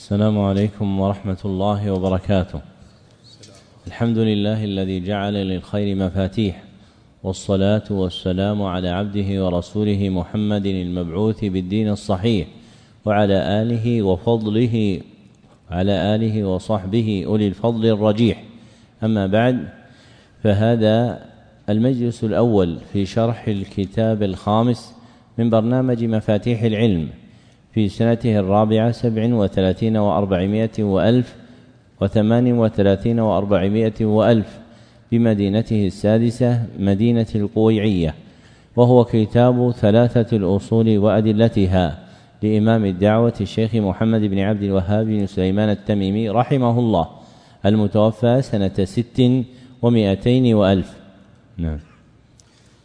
السلام عليكم ورحمة الله وبركاته. الحمد لله الذي جعل للخير مفاتيح والصلاة والسلام على عبده ورسوله محمد المبعوث بالدين الصحيح وعلى آله وفضله على آله وصحبه أولي الفضل الرجيح. أما بعد فهذا المجلس الأول في شرح الكتاب الخامس من برنامج مفاتيح العلم. في سنته الرابعة سبع وثلاثين وأربعمائة وألف وثمان وثلاثين وأربعمائة وألف بمدينته السادسة مدينة القويعية وهو كتاب ثلاثة الأصول وأدلتها لإمام الدعوة الشيخ محمد بن عبد الوهاب بن سليمان التميمي رحمه الله المتوفى سنة ست ومائتين وألف. نعم.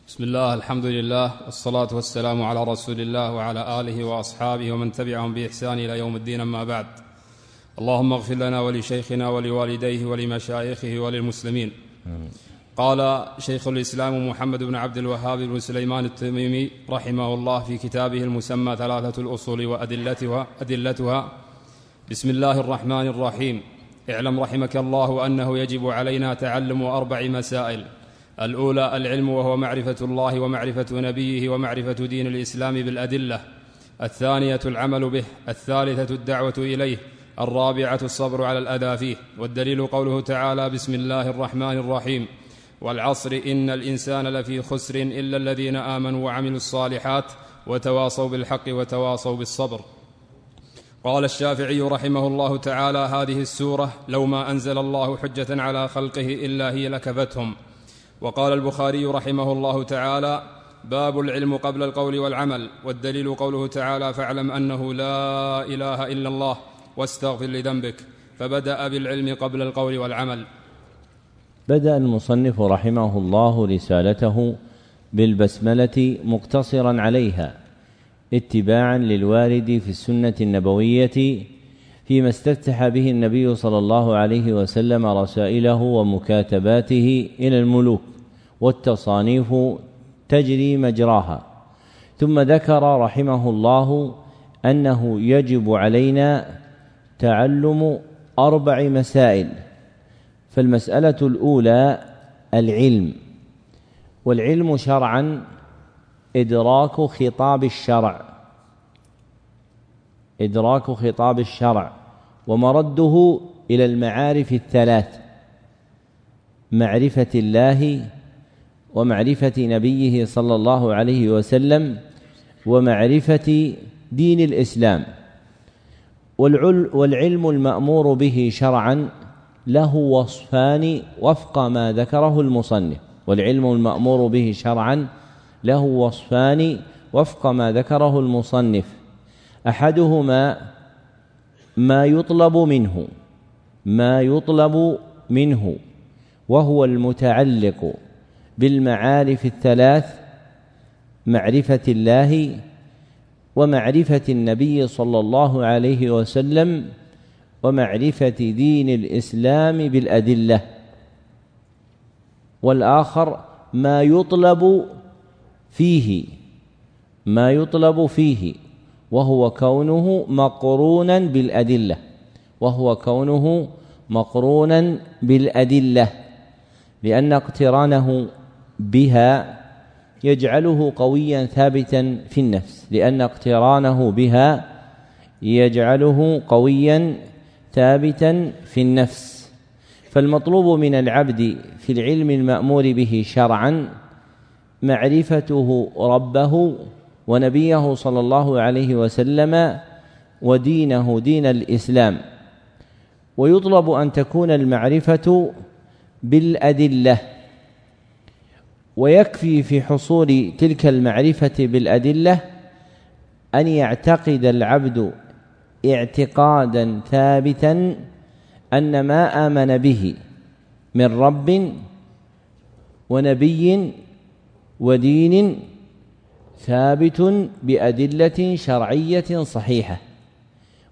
بسم الله الحمد لله والصلاة والسلام على رسول الله وعلى آله وأصحابه ومن تبعهم بإحسان إلى يوم الدين أما بعد. اللهم اغفر لنا ولشيخنا ولوالديه ولمشايخه وللمسلمين. قال شيخ الإسلام محمد بن عبد الوهاب بن سليمان التميمي رحمه الله في كتابه المسمى ثلاثة الأصول وأدلتها أدلتها. بسم الله الرحمن الرحيم. اعلم رحمك الله أنه يجب علينا تعلم أربع مسائل. الأولى العلم وهو معرفة الله ومعرفة نبيه ومعرفة دين الإسلام بالأدلة. الثانية العمل به. الثالثة الدعوة إليه. الرابعة الصبر على الأذى فيه. والدليل قوله تعالى بسم الله الرحمن الرحيم. والعصر إن الإنسان لفي خسر إلا الذين آمنوا وعملوا الصالحات وتواصوا بالحق وتواصوا بالصبر. قال الشافعي رحمه الله تعالى هذه السورة لو ما أنزل الله حجة على خلقه إلا هي لكفتهم. وقال البخاري رحمه الله تعالى باب العلم قبل القول والعمل والدليل قوله تعالى فاعلم أنه لا إله إلا الله واستغفر لذنبك. فبدأ بالعلم قبل القول والعمل. بدأ المصنف رحمه الله رسالته بالبسملة مقتصرا عليها اتباعا للوارد في السنة النبوية فيما استفتح به النبي صلى الله عليه وسلم رسائله ومكاتباته إلى الملوك. والتصانيف تجري مجراها. ثم ذكر رحمه الله أنه يجب علينا تعلم أربع مسائل. فالمسألة الأولى العلم. والعلم شرعا إدراك خطاب الشرع. إدراك خطاب الشرع. ومرده إلى المعارف الثلاث. معرفة الله ومعرفة نبيه صلى الله عليه وسلم ومعرفة دين الإسلام. والعلم المأمور به شرعا له وصفان وفق ما ذكره المصنف. والعلم المأمور به شرعا له وصفان وفق ما ذكره المصنف. أحدهما ما يطلب منه ما يطلب منه وهو المتعلق بالمعارف الثلاث معرفة الله ومعرفة النبي صلى الله عليه وسلم ومعرفة دين الإسلام بالأدلة. والآخر ما يطلب فيه ما يطلب فيه وهو كونه مقرونا بالأدلة وهو كونه مقرونا بالأدلة لأن اقترانه بها يجعله قويا ثابتا في النفس لأن اقترانه بها يجعله قويا ثابتا في النفس. فالمطلوب من العبد في العلم المأمور به شرعا معرفته ربه ونبيه صلى الله عليه وسلم ودينه دين الإسلام. ويطلب أن تكون المعرفة بالأدلة. ويكفي في حصول تلك المعرفة بالأدلة أن يعتقد العبد اعتقادا ثابتا أن ما آمن به من رب ونبي ودين ثابت بأدلة شرعية صحيحة.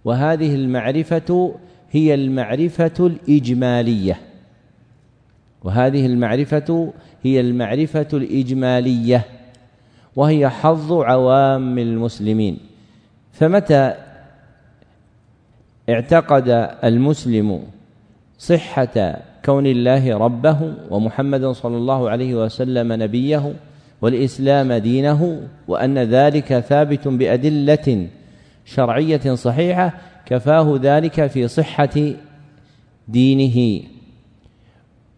وهذه المعرفة هي المعرفة الإجمالية. وهذه المعرفة هي المعرفة الإجمالية وهي حظ عوام المسلمين. فمتى اعتقد المسلم صحة كون الله ربه ومحمد صلى الله عليه وسلم نبيه والإسلام دينه وأن ذلك ثابت بأدلة شرعية صحيحة كفاه ذلك في صحة دينه.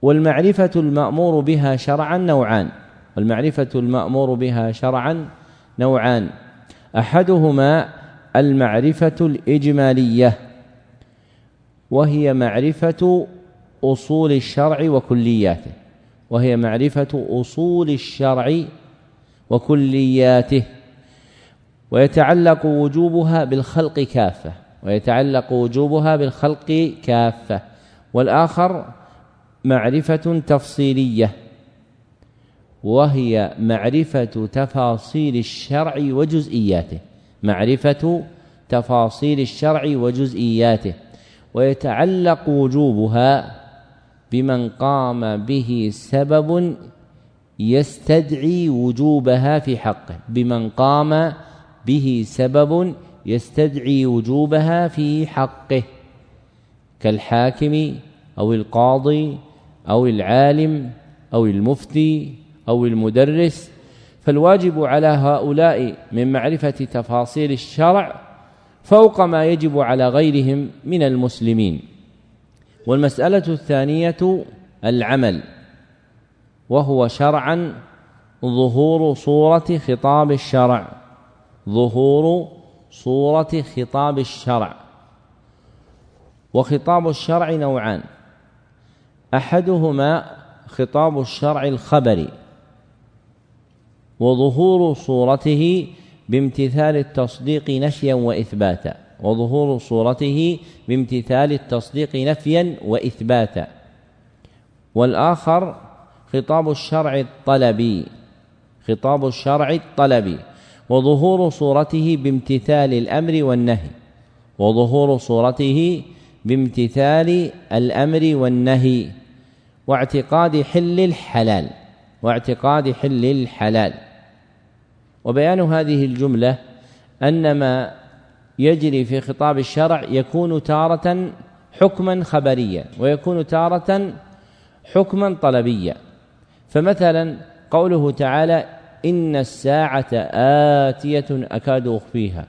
والمعرفة المأمور بها شرعا نوعان والمعرفة المأمور بها شرعا نوعان. أحدهما المعرفة الإجمالية وهي معرفة أصول الشرع وكلياته وهي معرفة أصول الشرع وكلياته. ويتعلق وجوبها بالخلق كافة ويتعلق وجوبها بالخلق كافة. والآخر معرفة تفصيلية وهي معرفة تفاصيل الشرع وجزئياته معرفة تفاصيل الشرع وجزئياته ويتعلق وجوبها بمن قام به سبب يستدعي وجوبها في حقه بمن قام به سبب يستدعي وجوبها في حقه كالحاكم أو القاضي أو العالم أو المفتي أو المدرس فالواجب على هؤلاء من معرفة تفاصيل الشرع فوق ما يجب على غيرهم من المسلمين. والمسألة الثانية العمل وهو شرعا ظهور صورة خطاب الشرع. ظهور صورة خطاب الشرع. وخطاب الشرع نوعان أحدهما خطاب الشرع الخبري وظهور صورته بامتثال التصديق نفيا وإثباتا وظهور صورته بامتثال التصديق نفيا وإثباتا. والآخر خطاب الشرع الطلبي خطاب الشرع الطلبي وظهور صورته بامتثال الأمر والنهي وظهور صورته بامتثال الأمر والنهي واعتقاد حل الحلال واعتقاد حل الحلال. وبيان هذه الجملة أن ما يجري في خطاب الشرع يكون تارة حكما خبريا ويكون تارة حكما طلبيا. فمثلا قوله تعالى إن الساعة آتية أكاد أخفيها.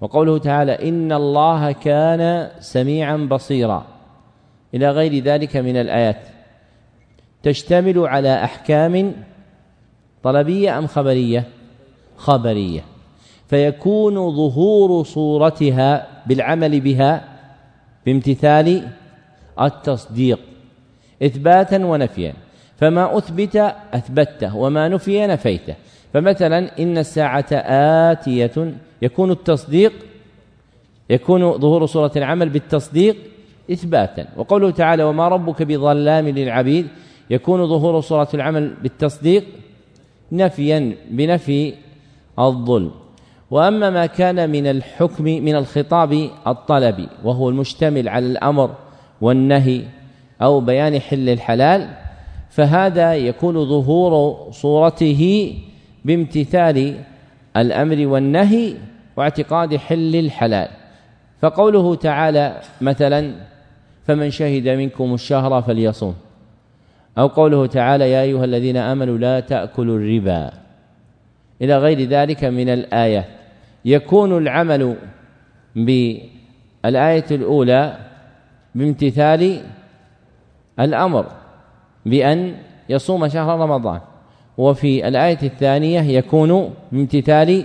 وقوله تعالى إن الله كان سميعا بصيرا. إلى غير ذلك من الآيات. تشتمل على أحكام طلبية أم خبرية؟ خبرية. فيكون ظهور صورتها بالعمل بها بامتثال التصديق إثباتا ونفيا. فما أثبت أثبته وما نفي نفيته. فمثلا إن الساعة آتية يكون التصديق يكون ظهور صورة العمل بالتصديق إثباتا. وقوله تعالى وما ربك بظلام للعبيد. يكون ظهور صورة العمل بالتصديق نفيا بنفي الظلم. وأما ما كان من الحكم من الخطاب الطلبي وهو المشتمل على الأمر والنهي أو بيان حل الحلال فهذا يكون ظهور صورته بامتثال الأمر والنهي واعتقاد حل الحلال. فقوله تعالى مثلا فمن شهد منكم الشهر فليصوم. أو قوله تعالى يا أيها الذين آمنوا لا تأكلوا الربا. إلى غير ذلك من الآية. يكون العمل بالآية الأولى بامتثال الأمر بأن يصوم شهر رمضان. وفي الآية الثانية يكون بامتثال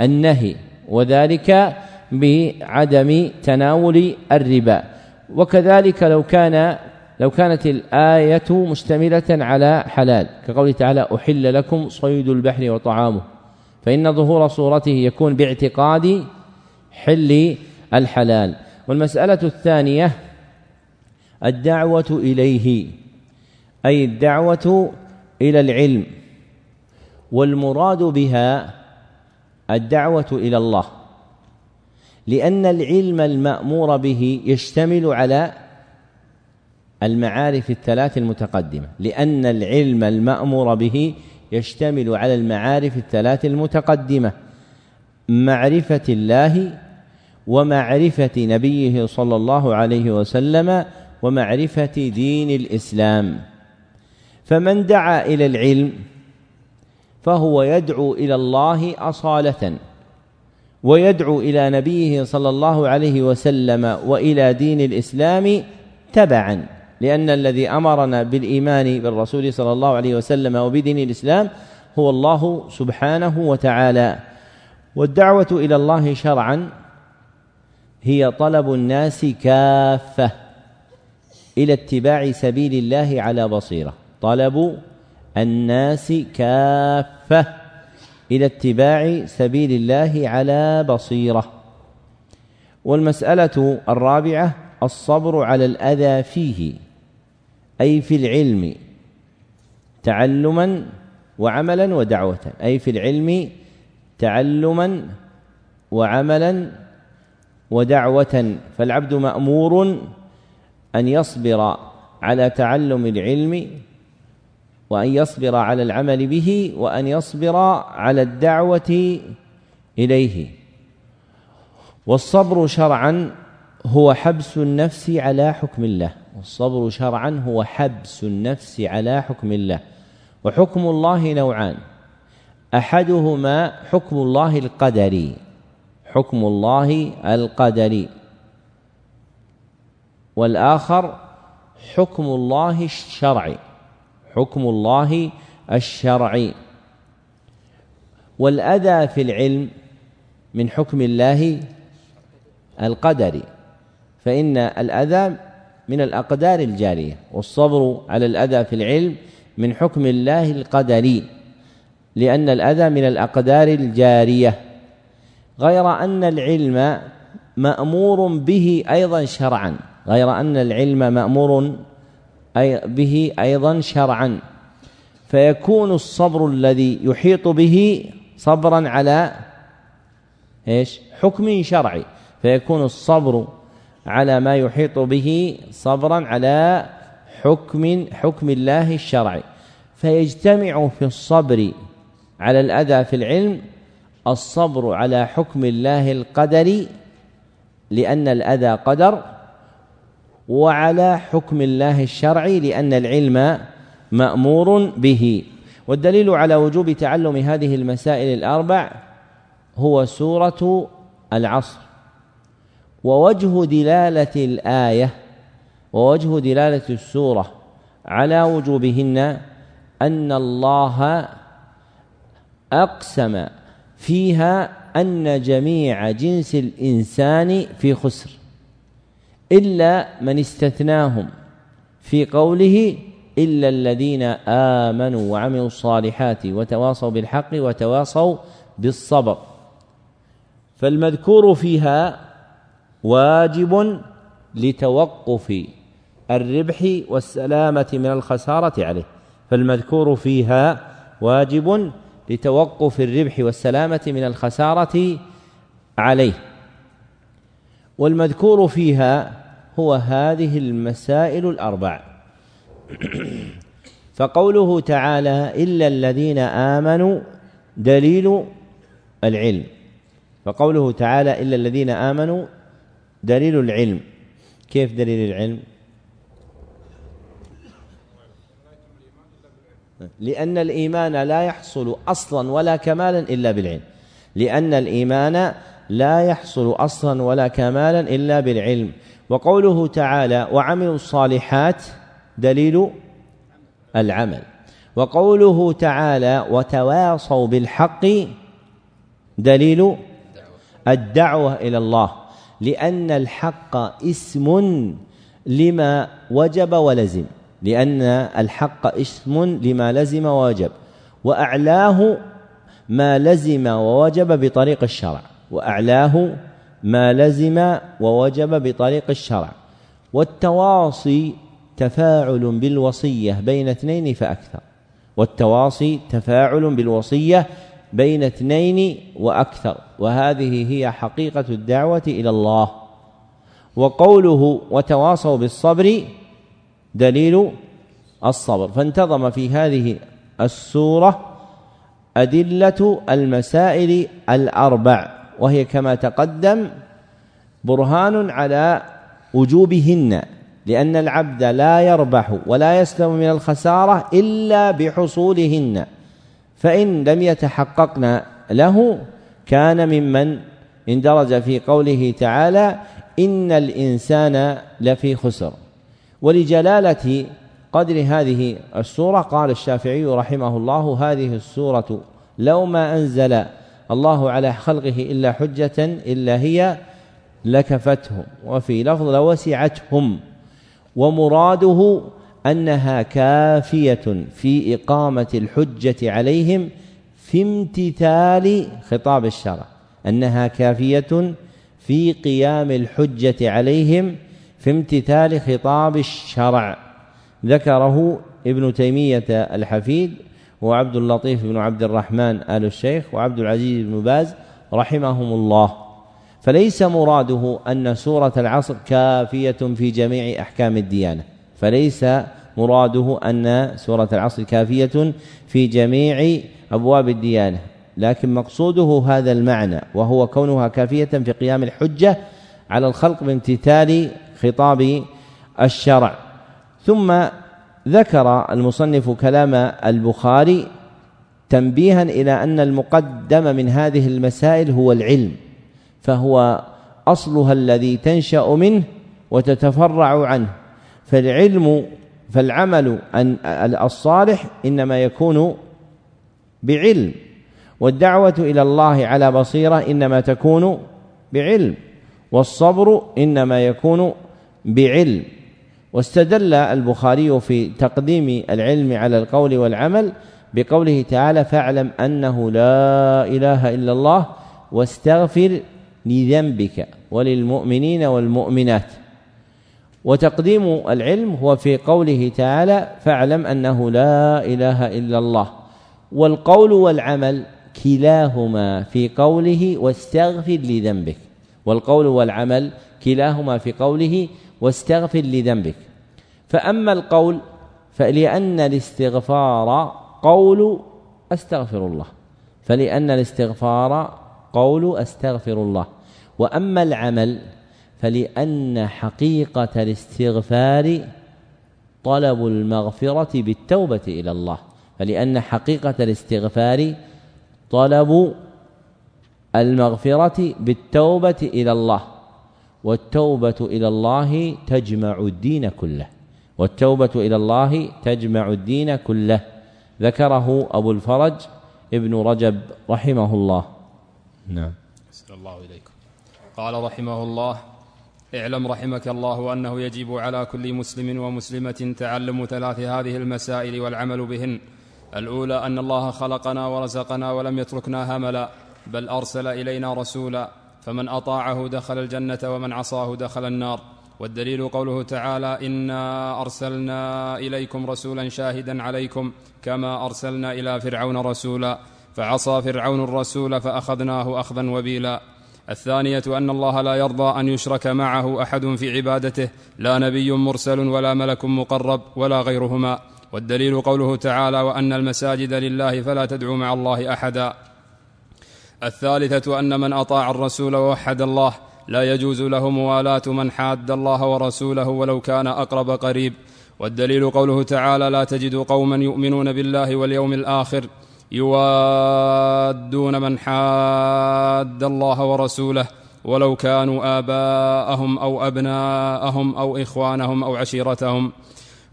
النهي وذلك بعدم تناول الربا. وكذلك لو كان لو كانت الآية مشتملة على حلال كقوله تعالى أحل لكم صيد البحر وطعامه. فإن ظهور صورته يكون باعتقاد حل الحلال. والمسألة الثانية الدعوة إليه أي الدعوة إلى العلم والمراد بها الدعوة إلى الله لأن العلم المأمور به يشتمل على المعارف الثلاث المتقدمة لأن العلم المأمور به يشتمل على المعارف الثلاث المتقدمة معرفة الله ومعرفة نبيه صلى الله عليه وسلم ومعرفة دين الإسلام. فمن دعا إلى العلم فهو يدعو إلى الله أصالة ويدعو إلى نبيه صلى الله عليه وسلم وإلى دين الإسلام تبعا لأن الذي أمرنا بالإيمان بالرسول صلى الله عليه وسلم وبدين الإسلام هو الله سبحانه وتعالى. والدعوة إلى الله شرعا هي طلب الناس كافة إلى اتباع سبيل الله على بصيرة. طلب الناس كافة إلى اتباع سبيل الله على بصيرة. والمسألة الرابعة الصبر على الأذى فيه أي في العلم تعلما وعملا ودعوة أي في العلم تعلما وعملا ودعوة. فالعبد مأمور أن يصبر على تعلم العلم وأن يصبر على العمل به وأن يصبر على الدعوة إليه. والصبر شرعا هو حبس النفس على حكم الله. والصبر شرعا هو حبس النفس على حكم الله. وحكم الله نوعان. أحدهما حكم الله القدري. حكم الله القدري. والآخر حكم الله الشرعي. حكم الله الشرعي. والأذى في العلم من حكم الله القدري فإن الأذى من الأقدار الجارية والصبر على الأذى في العلم من حكم الله القدري لأن الأذى من الأقدار الجارية. غير أن العلم مأمور به أيضا شرعا غير أن العلم مأمور به أيضا شرعا. فيكون الصبر الذي يحيط به صبرا على إيش؟ حكم شرعي. فيكون الصبر على ما يحيط به صبرا على حكم حكم الله الشرعي. فيجتمع في الصبر على الأذى في العلم الصبر على حكم الله القدري لأن الأذى قدر وعلى حكم الله الشرعي لأن العلم مأمور به. والدليل على وجوب تعلم هذه المسائل الأربع هو سورة العصر. ووجه دلالة الآية ووجه دلالة السورة على وجوبهن أن الله أقسم فيها أن جميع جنس الإنسان في خسر. إلا من استثناهم في قوله إلا الذين آمنوا وعملوا الصالحات وتواصوا بالحق وتواصوا بالصبر. فالمذكور فيها واجب لتوقف الربح والسلامة من الخسارة عليه. فالمذكور فيها واجب لتوقف الربح والسلامة من الخسارة عليه. والمذكور فيها هو هذه المسائل الأربع. فقوله تعالى إلا الذين آمنوا دليل العلم. فقوله تعالى إلا الذين آمنوا دليل العلم. كيف دليل العلم؟ لأن الإيمان لا يحصل أصلا ولا كمالا إلا بالعلم. لأن الإيمان لا يحصل أصلا ولا كمالا إلا بالعلم. وقوله تعالى وعملوا الصالحات دليل العمل. وقوله تعالى وتواصوا بالحق دليل الدعوة إلى الله. لأن الحق اسم لما وجب ولزم. لأن الحق اسم لما لزم ووجب. وأعلاه ما لزم ووجب بطريق الشرع. وأعلاه ما لزم ووجب بطريق الشرع. والتواصي تفاعل بالوصية بين اثنين فأكثر. والتواصي تفاعل بالوصية بين اثنين وأكثر. وهذه هي حقيقة الدعوة إلى الله. وقوله وتواصوا بالصبر دليل الصبر. فانتظم في هذه السورة أدلة المسائل الأربع. وهي كما تقدم برهان على وجوبهن لأن العبد لا يربح ولا يسلم من الخسارة إلا بحصولهن فإن لم يتحققن له كان ممن اندرج في قوله تعالى إن الإنسان لفي خسر. ولجلالة قدر هذه السورة قال الشافعي رحمه الله هذه السورة لو ما أنزل الله على خلقه إلا حجة إلا هي لكفتهم وفي لفظ لوسعتهم ومراده أنها كافية في إقامة الحجة عليهم في امتثال خطاب الشرع أنها كافية في قيام الحجة عليهم في امتثال خطاب الشرع. ذكره ابن تيمية الحفيد وعبد اللطيف بن عبد الرحمن آل الشيخ وعبد العزيز بن باز رحمهم الله. فليس مراده أن سورة العصر كافية في جميع أحكام الديانة. فليس مراده أن سورة العصر كافية في جميع أبواب الديانة. لكن مقصوده هذا المعنى وهو كونها كافية في قيام الحجة على الخلق بامتثال خطاب الشرع. ثم ذكر المصنف كلام البخاري تنبيها إلى أن المقدم من هذه المسائل هو العلم فهو أصلها الذي تنشأ منه وتتفرع عنه. فالعلم فالعمل الصالح إنما يكون بعلم والدعوة إلى الله على بصيرة إنما تكون بعلم والصبر إنما يكون بعلم. واستدل البخاري في تقديم العلم على القول والعمل بقوله تعالى فاعلم أنه لا إله إلا الله واستغفر لذنبك وللمؤمنين والمؤمنات. وتقديم العلم هو في قوله تعالى فاعلم أنه لا إله إلا الله. والقول والعمل كلاهما في قوله واستغفر لذنبك. والقول والعمل كلاهما في قوله واستغفر لذنبك. فأما القول فلأن الاستغفار قول أستغفر الله. فلأن الاستغفار قول أستغفر الله. وأما العمل فلأن حقيقة الاستغفار طلب المغفرة بالتوبة إلى الله. فلأن حقيقة الاستغفار طلب المغفرة بالتوبة إلى الله. والتوبة إلى الله تجمع الدين كله. والتوبة إلى الله تجمع الدين كله. ذكره أبو الفرج ابن رجب رحمه الله. نعم. أسأل الله إليكم. قال رحمه الله اعلم رحمك الله أنه يجب على كل مسلم ومسلمة تعلم ثلاث هذه المسائل والعمل بهن. الأولى أن الله خلقنا ورزقنا ولم يتركنا هملا بل أرسل إلينا رسولا. فمن أطاعه دخل الجنة ومن عصاه دخل النار. والدليل قوله تعالى إنا أرسلنا إليكم رسولا شاهدا عليكم كما أرسلنا إلى فرعون رسولا. فعصى فرعون الرسول فأخذناه اخذا وبيلا. الثانية أن الله لا يرضى أن يشرك معه أحد في عبادته لا نبي مرسل ولا ملك مقرب ولا غيرهما. والدليل قوله تعالى وأن المساجد لله فلا تدعوا مع الله احدا. الثالثة أن من أطاع الرسول ووحد الله لا يجوز له موالاة من حاد الله ورسوله ولو كان أقرب قريب. والدليل قوله تعالى لا تجد قوما يؤمنون بالله واليوم الآخر يوادون من حاد الله ورسوله ولو كانوا آباءهم أو أبناءهم أو إخوانهم أو عشيرتهم.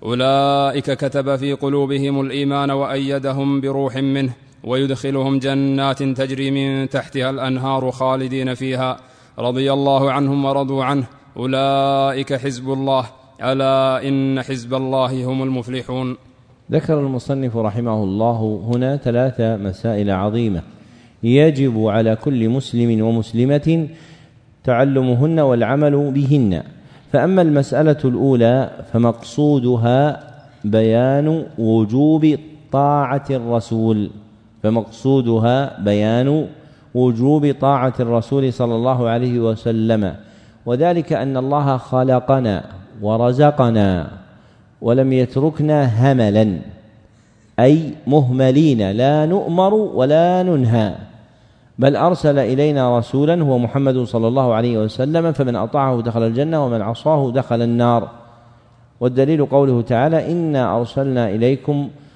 أولئك كتب في قلوبهم الإيمان وأيدهم بروح منه. ويدخلهم جنات تجري من تحتها الأنهار خالدين فيها رضي الله عنهم ورضوا عنه. أولئك حزب الله. ألا إن حزب الله هم المفلحون. ذكر المصنف رحمه الله هنا ثلاث مسائل عظيمة. يجب على كل مسلم ومسلمة تعلمهن والعمل بهن. فأما المسألة الأولى فمقصودها بيان وجوب طاعة الرسول. فمقصودها بيان وجوب طاعة الرسول صلى الله عليه وسلم. وذلك أن الله خلقنا ورزقنا ولم يتركنا هملا أي مهملين لا نؤمر ولا ننهى. بل أرسل إلينا رسولا هو محمد صلى الله عليه وسلم فمن أطاعه دخل الجنة ومن عصاه دخل النار. والدليل قوله تعالى إنا أرسلنا إليكم رسولا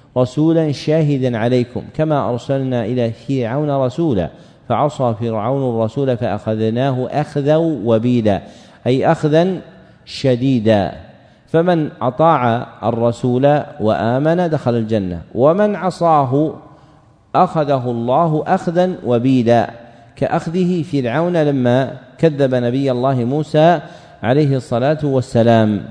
شاهدا عليكم كما أرسلنا إلى فرعون رسولا فعصى فرعون الرسول فأخذناه أخذا وبيلا أي أخذا شديدا. فمن أطاع الرسول وآمن دخل الجنة ومن عصاه أخذه الله أخذا وبيلا. كأخذه فرعون لما كذب نبي الله موسى عليه الصلاة والسلام.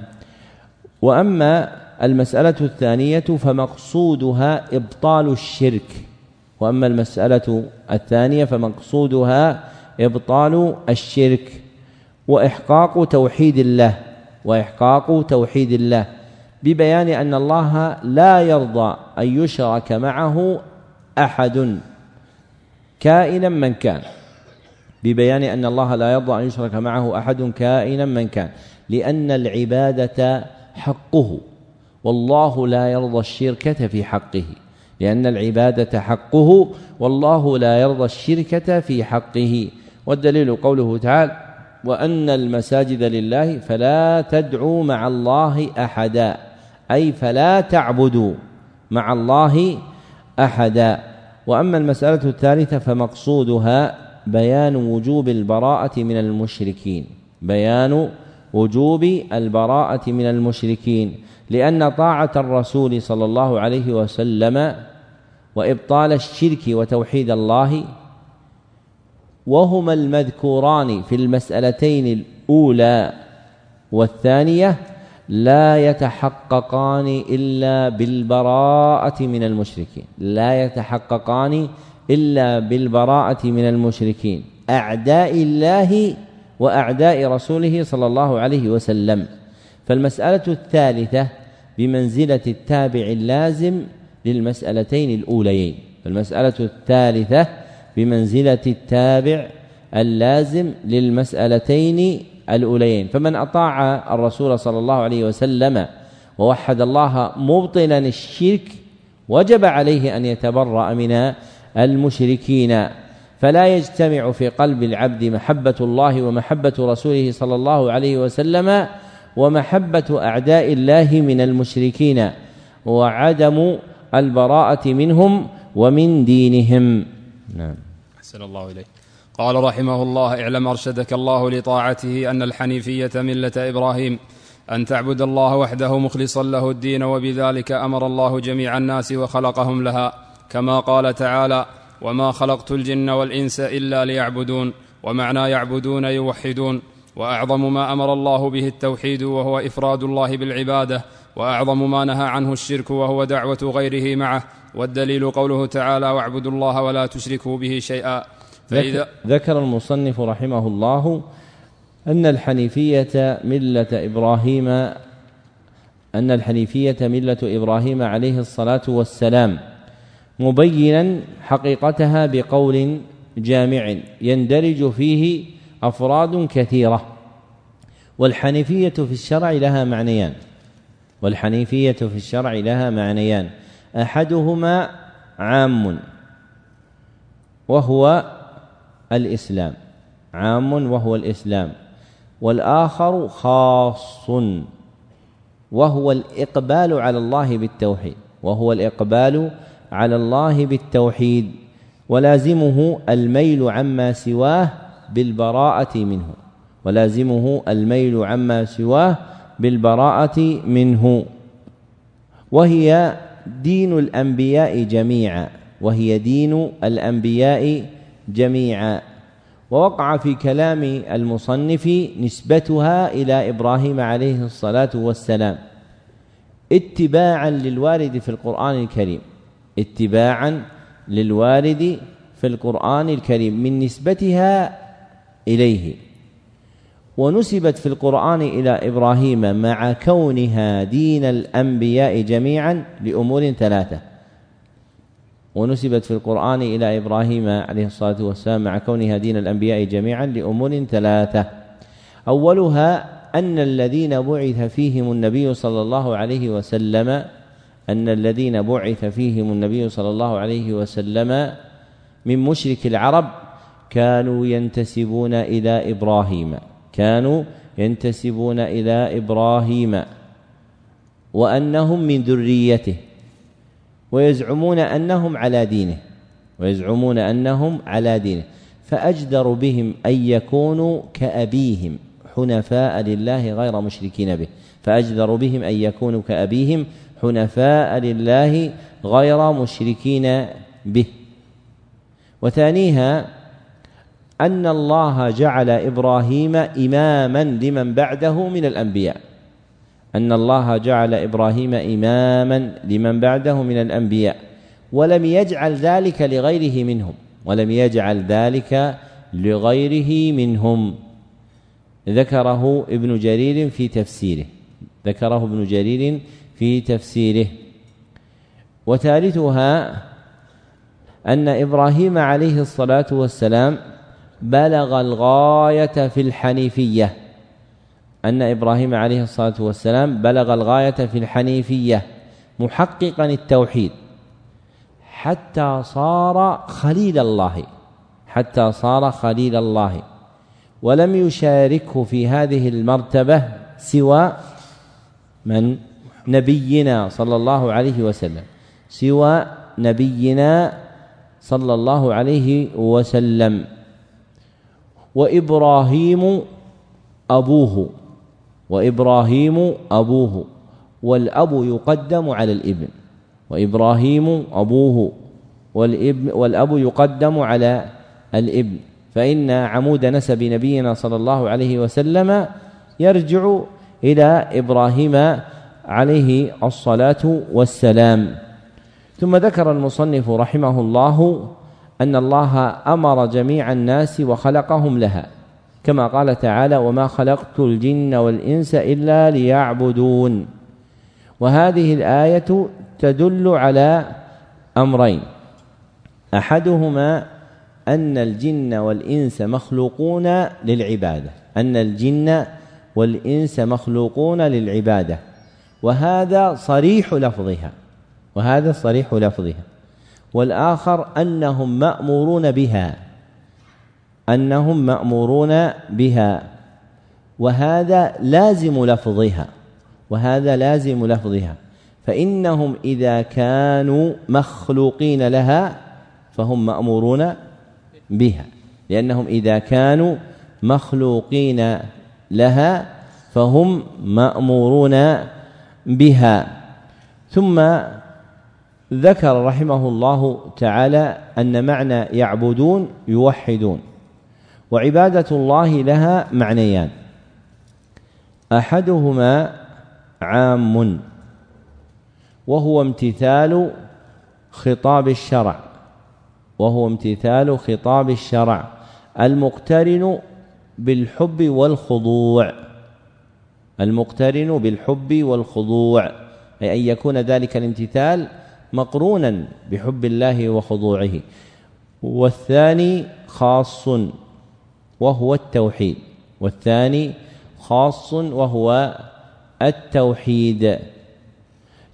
وأما المسألة الثانية فمقصودها إبطال الشرك. وأما المسألة الثانية فمقصودها إبطال الشرك. وإحقاق توحيد الله وإحقاق توحيد الله. ببيان أن الله لا يرضى أن يشرك معه أحد كائنا من كان. ببيان أن الله لا يرضى أن يشرك معه أحد كائنا من كان. لأن العبادة حقه. والله لا يرضى الشركة في حقه لأن العبادة حقه والله لا يرضى الشركة في حقه. والدليل قوله تعالى وأن المساجد لله فلا تدعوا مع الله أحدا أي فلا تعبدوا مع الله أحدا. وأما المسألة الثالثة فمقصودها بيان وجوب البراءة من المشركين بيان وجوب البراءة من المشركين. لأن طاعة الرسول صلى الله عليه وسلم وإبطال الشرك وتوحيد الله وهما المذكوران في المسألتين الأولى والثانية لا يتحققان إلا بالبراءة من المشركين. لا يتحققان إلا بالبراءة من المشركين. أعداء الله وأعداء رسوله صلى الله عليه وسلم. فالمسألة الثالثة بمنزلة التابع اللازم للمسألتين الأوليين. فالمسألة الثالثة بمنزلة التابع اللازم للمسألتين الأوليين. فمن أطاع الرسول صلى الله عليه وسلم ووحد الله مبطلا الشرك وجب عليه أن يتبرأ من المشركين. فلا يجتمع في قلب العبد محبة الله ومحبة رسوله صلى الله عليه وسلم ومحبة أعداء الله من المشركين وعدم البراءة منهم ومن دينهم. نعم. أحسن الله إليك. قال رحمه الله اعلم أرشدك الله لطاعته أن الحنيفية ملة إبراهيم أن تعبد الله وحده مخلصا له الدين وبذلك أمر الله جميع الناس وخلقهم لها كما قال تعالى وما خلقت الجن والإنس إلا ليعبدون ومعنى يعبدون يوحدون وأعظم ما أمر الله به التوحيد وهو إفراد الله بالعبادة وأعظم ما نهى عنه الشرك وهو دعوة غيره معه والدليل قوله تعالى واعبدوا الله ولا تشركوا به شيئا. فإذا ذكر المصنف رحمه الله أن الحنيفية ملة إبراهيم أن الحنيفية ملة إبراهيم عليه الصلاة والسلام مبينا حقيقتها بقول جامع يندرج فيه أفراد كثيرة. والحنيفية في الشرع لها معنيان. والحنيفية في الشرع لها معنيان. أحدهما عام وهو الإسلام. عام وهو الإسلام. والآخر خاص وهو الإقبال على الله بالتوحيد. وهو الإقبال على الله بالتوحيد. ولازمه الميل عما سواه بالبراءة منه ولازمه الميل عما سواه بالبراءة منه. وهي دين الأنبياء جميعا وهي دين الأنبياء جميعا. ووقع في كلام المصنف نسبتها إلى إبراهيم عليه الصلاة والسلام اتباعا للوارد في القرآن الكريم. اتباعا للوارد في القرآن الكريم. من نسبتها إليه. ونسبت في القرآن إلى إبراهيم مع كونها دين الأنبياء جميعا لأمور ثلاثة. ونسبت في القرآن إلى إبراهيم عليه الصلاة والسلام مع كونها دين الأنبياء جميعا لأمور ثلاثة. أولها أن الذين بعث فيهم النبي صلى الله عليه وسلم أن الذين بعث فيهم النبي صلى الله عليه وسلم من مشرك العرب كانوا ينتسبون إلى إبراهيم. كانوا ينتسبون إلى إبراهيم. وأنهم من ذريته. ويزعمون أنهم على دينه. ويزعمون أنهم على دينه. فأجدر بهم أن يكونوا كأبيهم. حنفاء لله غير مشركين به. فأجدر بهم أن يكونوا كأبيهم. حنفاء لله غير مشركين به. وثانيها أن الله جعل إبراهيم إماما لمن بعده من الأنبياء. أن الله جعل إبراهيم إماما لمن بعده من الأنبياء. ولم يجعل ذلك لغيره منهم. ولم يجعل ذلك لغيره منهم. ذكره ابن جرير في تفسيره. ذكره ابن جرير في تفسيره. وثالثها أن إبراهيم عليه الصلاة والسلام بلغ الغاية في الحنيفية. أن إبراهيم عليه الصلاة والسلام بلغ الغاية في الحنيفية محققا التوحيد. حتى صار خليل الله حتى صار خليل الله. ولم يشاركه في هذه المرتبة سوى من؟ نبينا صلى الله عليه وسلم. سوى نبينا صلى الله عليه وسلم. وإبراهيم أبوه وإبراهيم أبوه والأب يقدم على الإبن وإبراهيم أبوه والإبن والأب يقدم على الإبن. فإن عمود نسب نبينا صلى الله عليه وسلم يرجع إلى إبراهيم عليه الصلاة والسلام. ثم ذكر المصنف رحمه الله أن الله أمر جميع الناس وخلقهم لها كما قال تعالى وما خلقت الجن والإنس إلا ليعبدون وهذه الآية تدل على أمرين أحدهما أن الجن والإنس مخلوقون للعبادة أن الجن والإنس مخلوقون للعبادة وهذا صريح لفظها وهذا صريح لفظها. والآخر أنهم مأمورون بها. أنهم مأمورون بها. وهذا لازم لفظها. وهذا لازم لفظها. فإنهم إذا كانوا مخلوقين لها فهم مأمورون بها. لأنهم إذا كانوا مخلوقين لها فهم مأمورون بها. ثم ذكر رحمه الله تعالى أن معنى يعبدون يوحدون وعبادة الله لها معنيان. أحدهما عام وهو امتثال خطاب الشرع وهو امتثال خطاب الشرع المقترن بالحب والخضوع. المقترن بالحب والخضوع أي أن يكون ذلك الامتثال مقرونا بحب الله وخضوعه. والثاني خاص وهو التوحيد. والثاني خاص وهو التوحيد.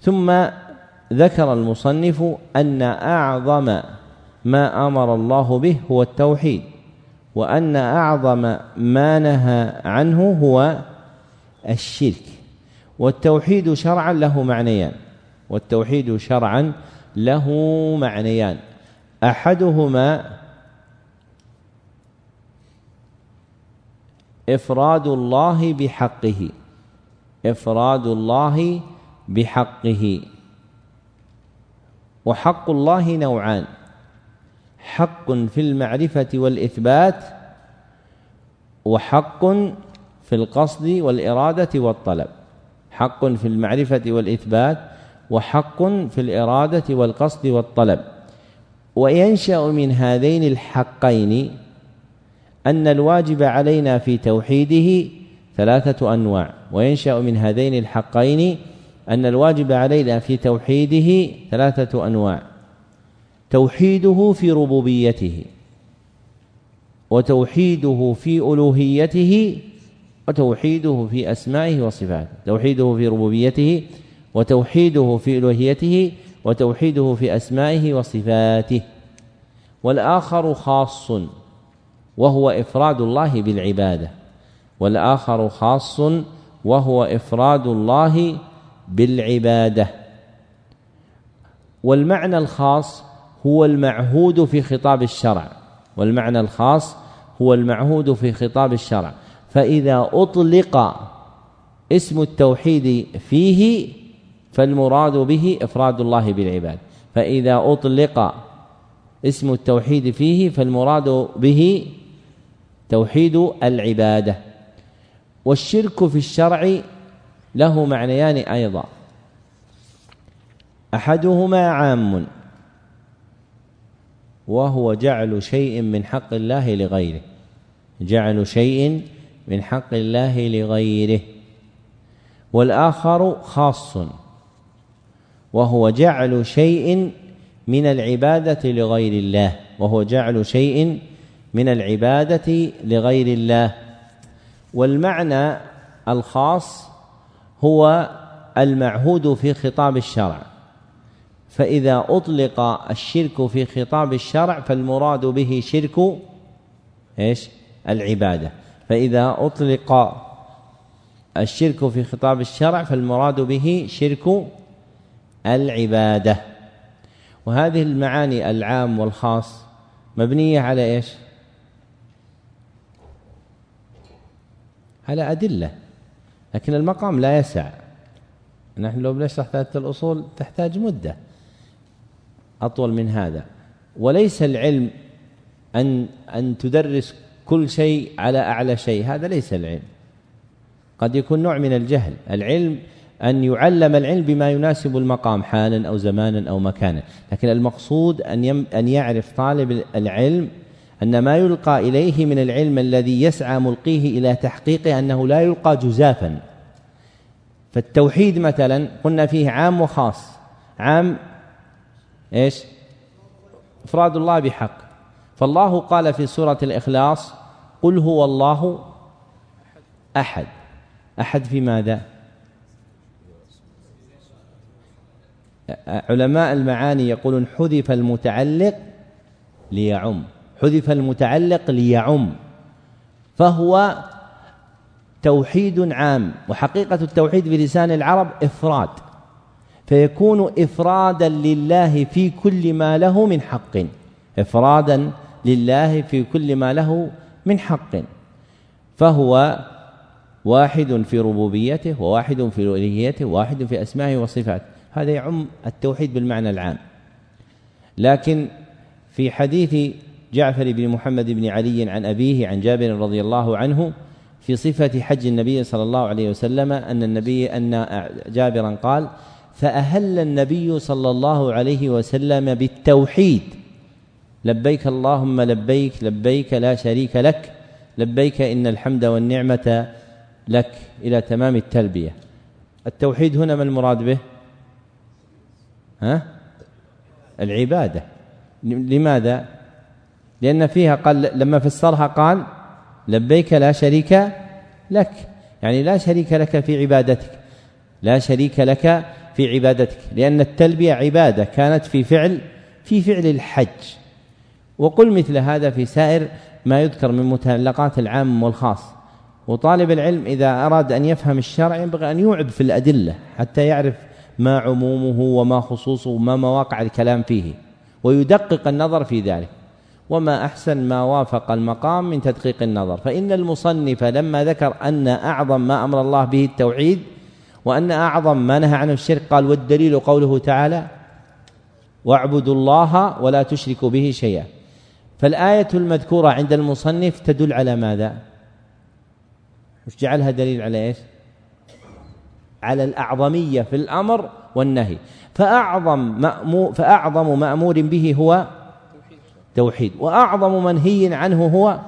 ثم ذكر المصنف أن أعظم ما أمر الله به هو التوحيد وأن أعظم ما نهى عنه هو الشرك. والتوحيد شرعا له معنيان. والتوحيد شرعا له معنيان. أحدهما إفراد الله بحقه. إفراد الله بحقه. وحق الله نوعان. حق في المعرفة والإثبات وحق في القصد والإرادة والطلب. حق في المعرفة والإثبات وحق في الإرادة والقصد والطلب. وينشأ من هذين الحقين أن الواجب علينا في توحيده ثلاثة أنواع. وينشأ من هذين الحقين أن الواجب علينا في توحيده ثلاثة أنواع. توحيده في ربوبيته وتوحيده في ألوهيته وتوحيده في أسمائه وصفاته. توحيده في ربوبيته وتوحيده في الوهيته وتوحيده في أسمائه وصفاته. والآخر خاص وهو إفراد الله بالعبادة. والآخر خاص وهو إفراد الله بالعبادة. والمعنى الخاص هو المعهود في خطاب الشرع. والمعنى الخاص هو المعهود في خطاب الشرع. فإذا أطلق اسم التوحيد فيه فالمراد به إفراد الله بالعباد. فإذا أطلق اسم التوحيد فيه فالمراد به توحيد العبادة. والشرك في الشرع له معنيان أيضا. أحدهما عام وهو جعل شيء من حق الله لغيره. جعل شيء من حق الله لغيره. والآخر خاص. وهو جعل شيء من العبادة لغير الله. وهو جعل شيء من العبادة لغير الله. والمعنى الخاص هو المعهود في خطاب الشرع. فإذا أطلق الشرك في خطاب الشرع فالمراد به شرك إيش؟ العبادة. فإذا أطلق الشرك في خطاب الشرع فالمراد به شرك العبادة. وهذه المعاني العام والخاص مبنية على إيش؟ على أدلة. لكن المقام لا يسع. نحن لو بنشرح ثلاثة الأصول تحتاج مدة. أطول من هذا. وليس العلم أن أن تدرس كل شيء على أعلى شيء. هذا ليس العلم. قد يكون نوع من الجهل. العلم أن يعلم العلم بما يناسب المقام حالا أو زمانا أو مكانا. لكن المقصود أن يم أن يعرف طالب العلم أن ما يلقى إليه من العلم الذي يسعى ملقيه إلى تحقيقه أنه لا يلقى جزافا. فالتوحيد مثلا قلنا فيه عام وخاص. عام إيش؟ إفراد الله بحق. فالله قال في سورة الإخلاص قل هو الله أحد. أحد في ماذا؟ علماء المعاني يقولون حذف المتعلق ليعم. حذف المتعلق ليعم. فهو توحيد عام وحقيقة التوحيد بلسان العرب إفراد. فيكون إفرادا لله في كل ما له من حق. إفرادا لله في كل ما له من حق. فهو واحد في ربوبيته وواحد في الوهيته وواحد في أسمائه وصفاته. هذا يعم التوحيد بالمعنى العام. لكن في حديث جعفر بن محمد بن علي عن أبيه عن جابر رضي الله عنه في صفة حج النبي صلى الله عليه وسلم أن النبي أن جابرا قال فأهل النبي صلى الله عليه وسلم بالتوحيد لبيك اللهم لبيك لبيك لا شريك لك لبيك إن الحمد والنعمة لك إلى تمام التلبية. التوحيد هنا ما المراد به؟ ها؟ العبادة. لماذا؟ لأن فيها قال لما فسرها قال لبيك لا شريك لك. يعني لا شريك لك في عبادتك. لا شريك لك في عبادتك. لأن التلبية عبادة كانت في فعل في فعل الحج. وقل مثل هذا في سائر ما يذكر من متعلقات العام والخاص. وطالب العلم إذا أراد أن يفهم الشرع ينبغي أن يوعب في الأدلة حتى يعرف ما عمومه وما خصوصه وما مواقع الكلام فيه ويدقق النظر في ذلك. وما أحسن ما وافق المقام من تدقيق النظر. فإن المصنف لما ذكر أن أعظم ما أمر الله به التوحيد وأن أعظم ما نهى عنه الشرك قال والدليل قوله تعالى واعبدوا الله ولا تشركوا به شيئا فالآية المذكورة عند المصنف تدل على ماذا؟ جعلها دليل على إيش؟ على الأعظمية في الأمر والنهي. فأعظم مأمور فأعظم مأمور به هو توحيد. وأعظم منهي عنه هو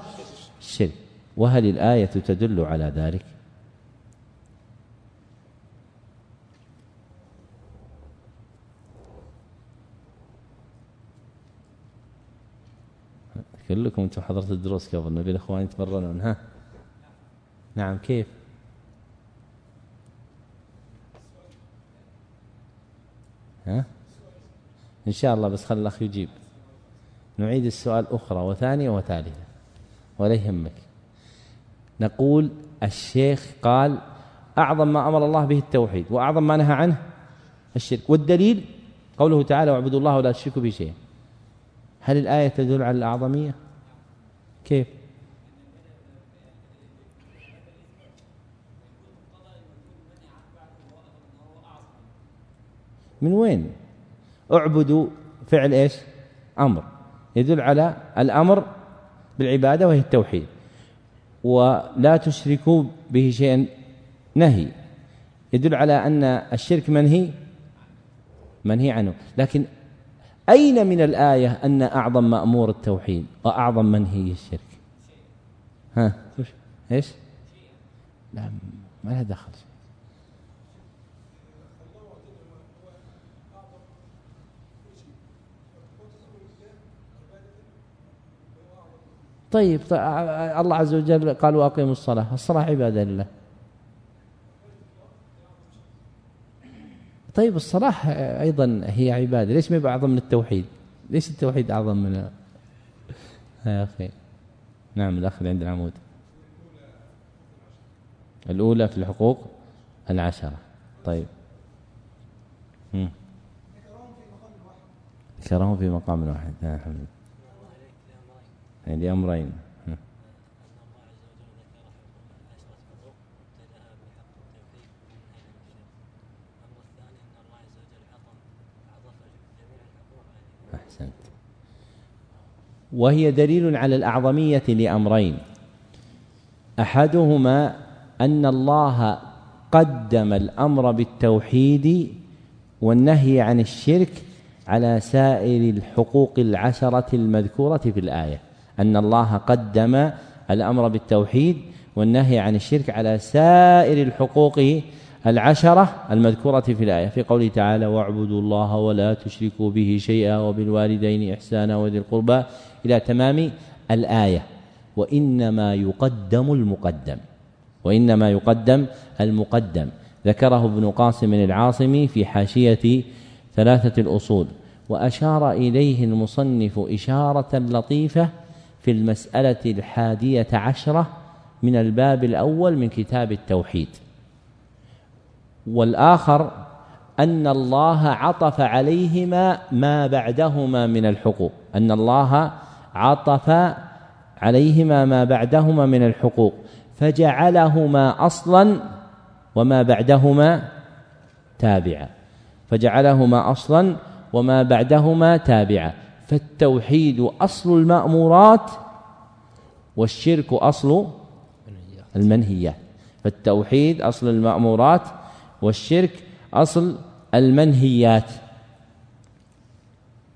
الشرك وهل الآية تدل على ذلك؟ كلكم أنتم حضرت الدروس قبل نبي الاخوان يتمرنون ها؟ نعم كيف؟ ها؟ إن شاء الله بس خلي الأخ يجيب. نعيد السؤال أخرى وثانية وثالثة. ولا يهمك. نقول الشيخ قال أعظم ما أمر الله به التوحيد وأعظم ما نهى عنه الشرك. والدليل قوله تعالى واعبدوا الله ولا تشركوا به شيئا. هل الآية تدل على الأعظمية؟ كيف؟ من وين؟ اعبدوا فعل إيش؟ أمر. يدل على الأمر بالعبادة وهي التوحيد. ولا تشركوا به شيئا. نهي. يدل على أن الشرك منهي؟ منهي عنه. لكن أين من الآية أن أعظم مأمور التوحيد وأعظم منهي الشرك؟ ها؟ إيش؟ لا ما لها دخل. طيب, الله عز وجل قال وأقيموا الصلاة الصلاة عبادة لله. طيب الصلاة أيضا هي عبادة ليش ما يبقى أعظم من التوحيد؟ ليش التوحيد أعظم من يا أخي. نعم الاخ عند العمود. الأولى في الحقوق العشرة. طيب. ذكرهم في مقام واحد. الحمد لله. يعني أمرين. أحسنت. وهي دليل على الأعظمية لأمرين. أحدهما أن الله قدم الأمر بالتوحيد والنهي عن الشرك على سائر الحقوق العشرة المذكورة في الآية. أن الله قدم الأمر بالتوحيد والنهي عن الشرك على سائر الحقوق العشرة المذكورة في الآية في قوله تعالى واعبدوا الله ولا تشركوا به شيئا وبالوالدين إحسانا وذي القربى إلى تمام الآية. وإنما يقدم المقدم وإنما يقدم المقدم. ذكره ابن قاسم العاصمي في حاشية ثلاثة الأصول وأشار إليه المصنف إشارة لطيفة في المسألة الحادية عشرة من الباب الأول من كتاب التوحيد. والآخر أن الله عطف عليهما ما بعدهما من الحقوق. أن الله عطف عليهما ما بعدهما من الحقوق. فجعلهما أصلا وما بعدهما تابعا. فجعلهما أصلا وما بعدهما تابعا. فالتوحيد أصل المأمورات والشرك أصل المنهيات فالتوحيد أصل المأمورات والشرك أصل المنهيات.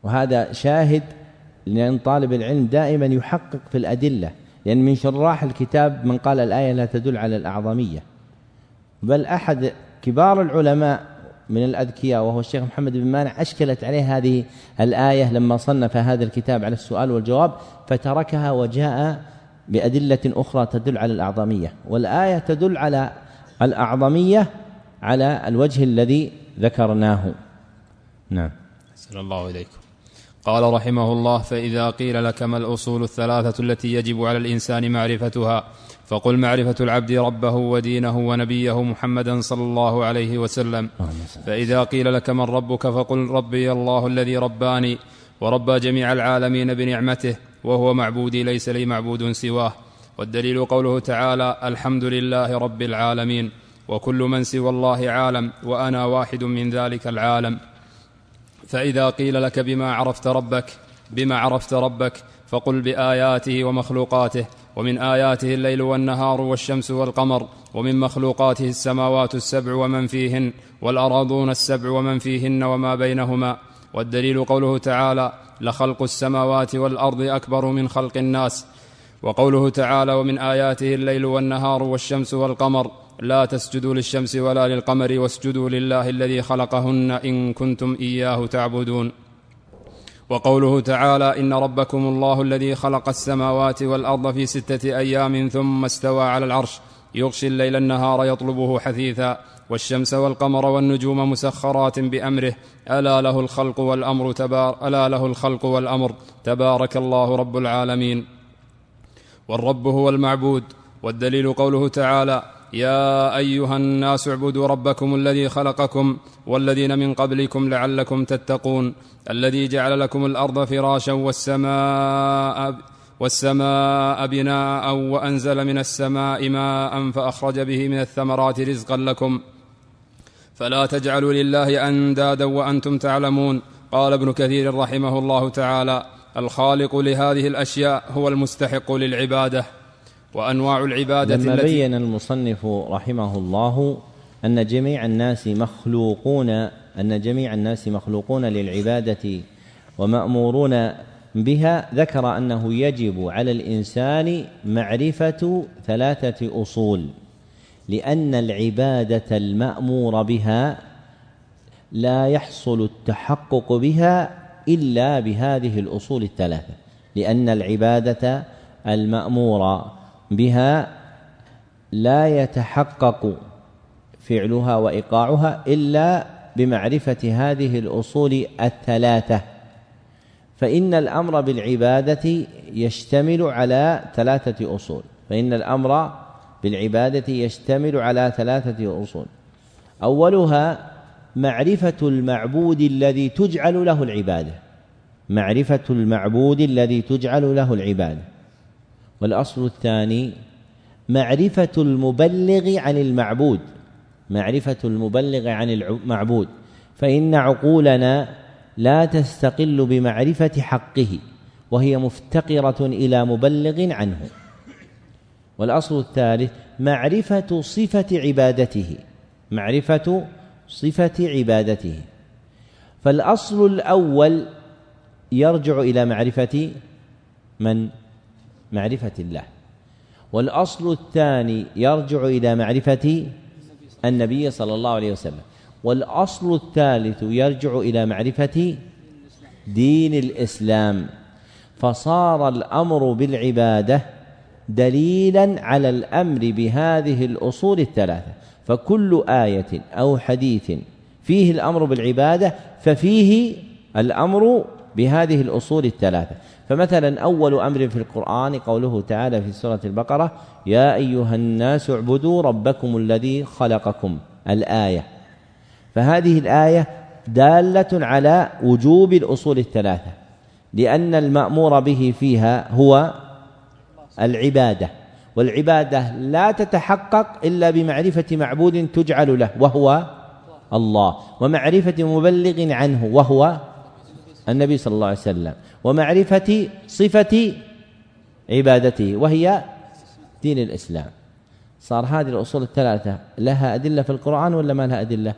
وهذا شاهد لأن طالب العلم دائما يحقق في الأدلة لأن من شراح الكتاب من قال الآية لا تدل على الأعظمية. بل أحد كبار العلماء من الأذكياء وهو الشيخ محمد بن مانع أشكلت عليه هذه الآية لما صنف هذا الكتاب على السؤال والجواب فتركها وجاء بأدلة أخرى تدل على الأعظمية. والآية تدل على الأعظمية على الوجه الذي ذكرناه. نعم. أحسن الله إليكم. قال رحمه الله فإذا قيل لك ما الأصول الثلاثة التي يجب على الإنسان معرفتها فقل معرفة العبد ربه ودينه ونبيه محمدا صلى الله عليه وسلم. فإذا قيل لك من ربك فقل ربي الله الذي رباني وربى جميع العالمين بنعمته وهو معبودي ليس لي معبود سواه. والدليل قوله تعالى الحمد لله رب العالمين وكل من سوى الله عالم وأنا واحد من ذلك العالم. فإذا قيل لك بما عرفت ربك بما عرفت ربك فقل بآياته ومخلوقاته ومن آياته الليل والنهار والشمس والقمر ومن مخلوقاته السماوات السبع ومن فيهن والارضون السبع ومن فيهن وما بينهما. والدليل قوله تعالى لخلق السماوات والأرض أكبر من خلق الناس. وقوله تعالى ومن آياته الليل والنهار والشمس والقمر لا تسجدوا للشمس ولا للقمر واسجدوا لله الذي خلقهن إن كنتم إياه تعبدون. وقوله تعالى إن ربكم الله الذي خلق السماوات والأرض في ستة أيام ثم استوى على العرش. يغشي الليل النهار يطلبه حثيثا والشمس والقمر والنجوم مسخرات بأمره. ألا له الخلق والأمر تبار ألا له الخلق والأمر تبارك الله رب العالمين. والرب هو المعبود. والدليل قوله تعالى يا أيها الناس اعبدوا ربكم الذي خلقكم والذين من قبلكم لعلكم تتقون الذي جعل لكم الأرض فراشا والسماء والسماء بناء وأنزل من السماء ماء فأخرج به من الثمرات رزقا لكم. فلا تجعلوا لله أندادا وأنتم تعلمون قال ابن كثير رحمه الله تعالى الخالق لهذه الأشياء هو المستحق للعبادة. وأنواع العبادة لما التي بين المصنف رحمه الله أن جميع الناس مخلوقون أن جميع الناس مخلوقون للعبادة ومأمورون بها ذكر أنه يجب على الإنسان معرفة ثلاثة أصول. لأن العبادة المأمور بها لا يحصل التحقق بها إلا بهذه الأصول الثلاثة. لأن العبادة المامور بها لا يتحقق فعلها وإيقاعها إلا بمعرفة هذه الأصول الثلاثة. فإن الأمر بالعبادة يشتمل على ثلاثة أصول. فإن الأمر بالعبادة يشتمل على ثلاثة أصول. أولها معرفة المعبود الذي تجعل له العبادة. معرفة المعبود الذي تجعل له العبادة. والأصل الثاني معرفة المبلغ عن المعبود. معرفة المبلغ عن المعبود فإن عقولنا لا تستقل بمعرفة حقه وهي مفتقرة إلى مبلغ عنه. والأصل الثالث معرفة صفة عبادته. معرفة صفة عبادته. فالأصل الأول يرجع إلى معرفة من؟ معرفة الله. والأصل الثاني يرجع إلى معرفة النبي صلى الله عليه وسلم. والأصل الثالث يرجع إلى معرفة دين الإسلام. فصار الأمر بالعبادة دليلا على الأمر بهذه الأصول الثلاثة. فكل آية أو حديث فيه الأمر بالعبادة ففيه الأمر بهذه الأصول الثلاثة. فمثلا أول أمر في القرآن قوله تعالى في سورة البقرة يا أيها الناس اعبدوا ربكم الذي خلقكم الآية. فهذه الآية دالة على وجوب الأصول الثلاثة لأن المأمور به فيها هو العبادة. والعبادة لا تتحقق إلا بمعرفة معبود تجعل له وهو الله. ومعرفة مبلغ عنه وهو النبي صلى الله عليه وسلم ومعرفة صفة عبادته وهي دين الإسلام. صار هذه الأصول الثلاثة لها أدلة في القرآن ولا ما لها أدلة؟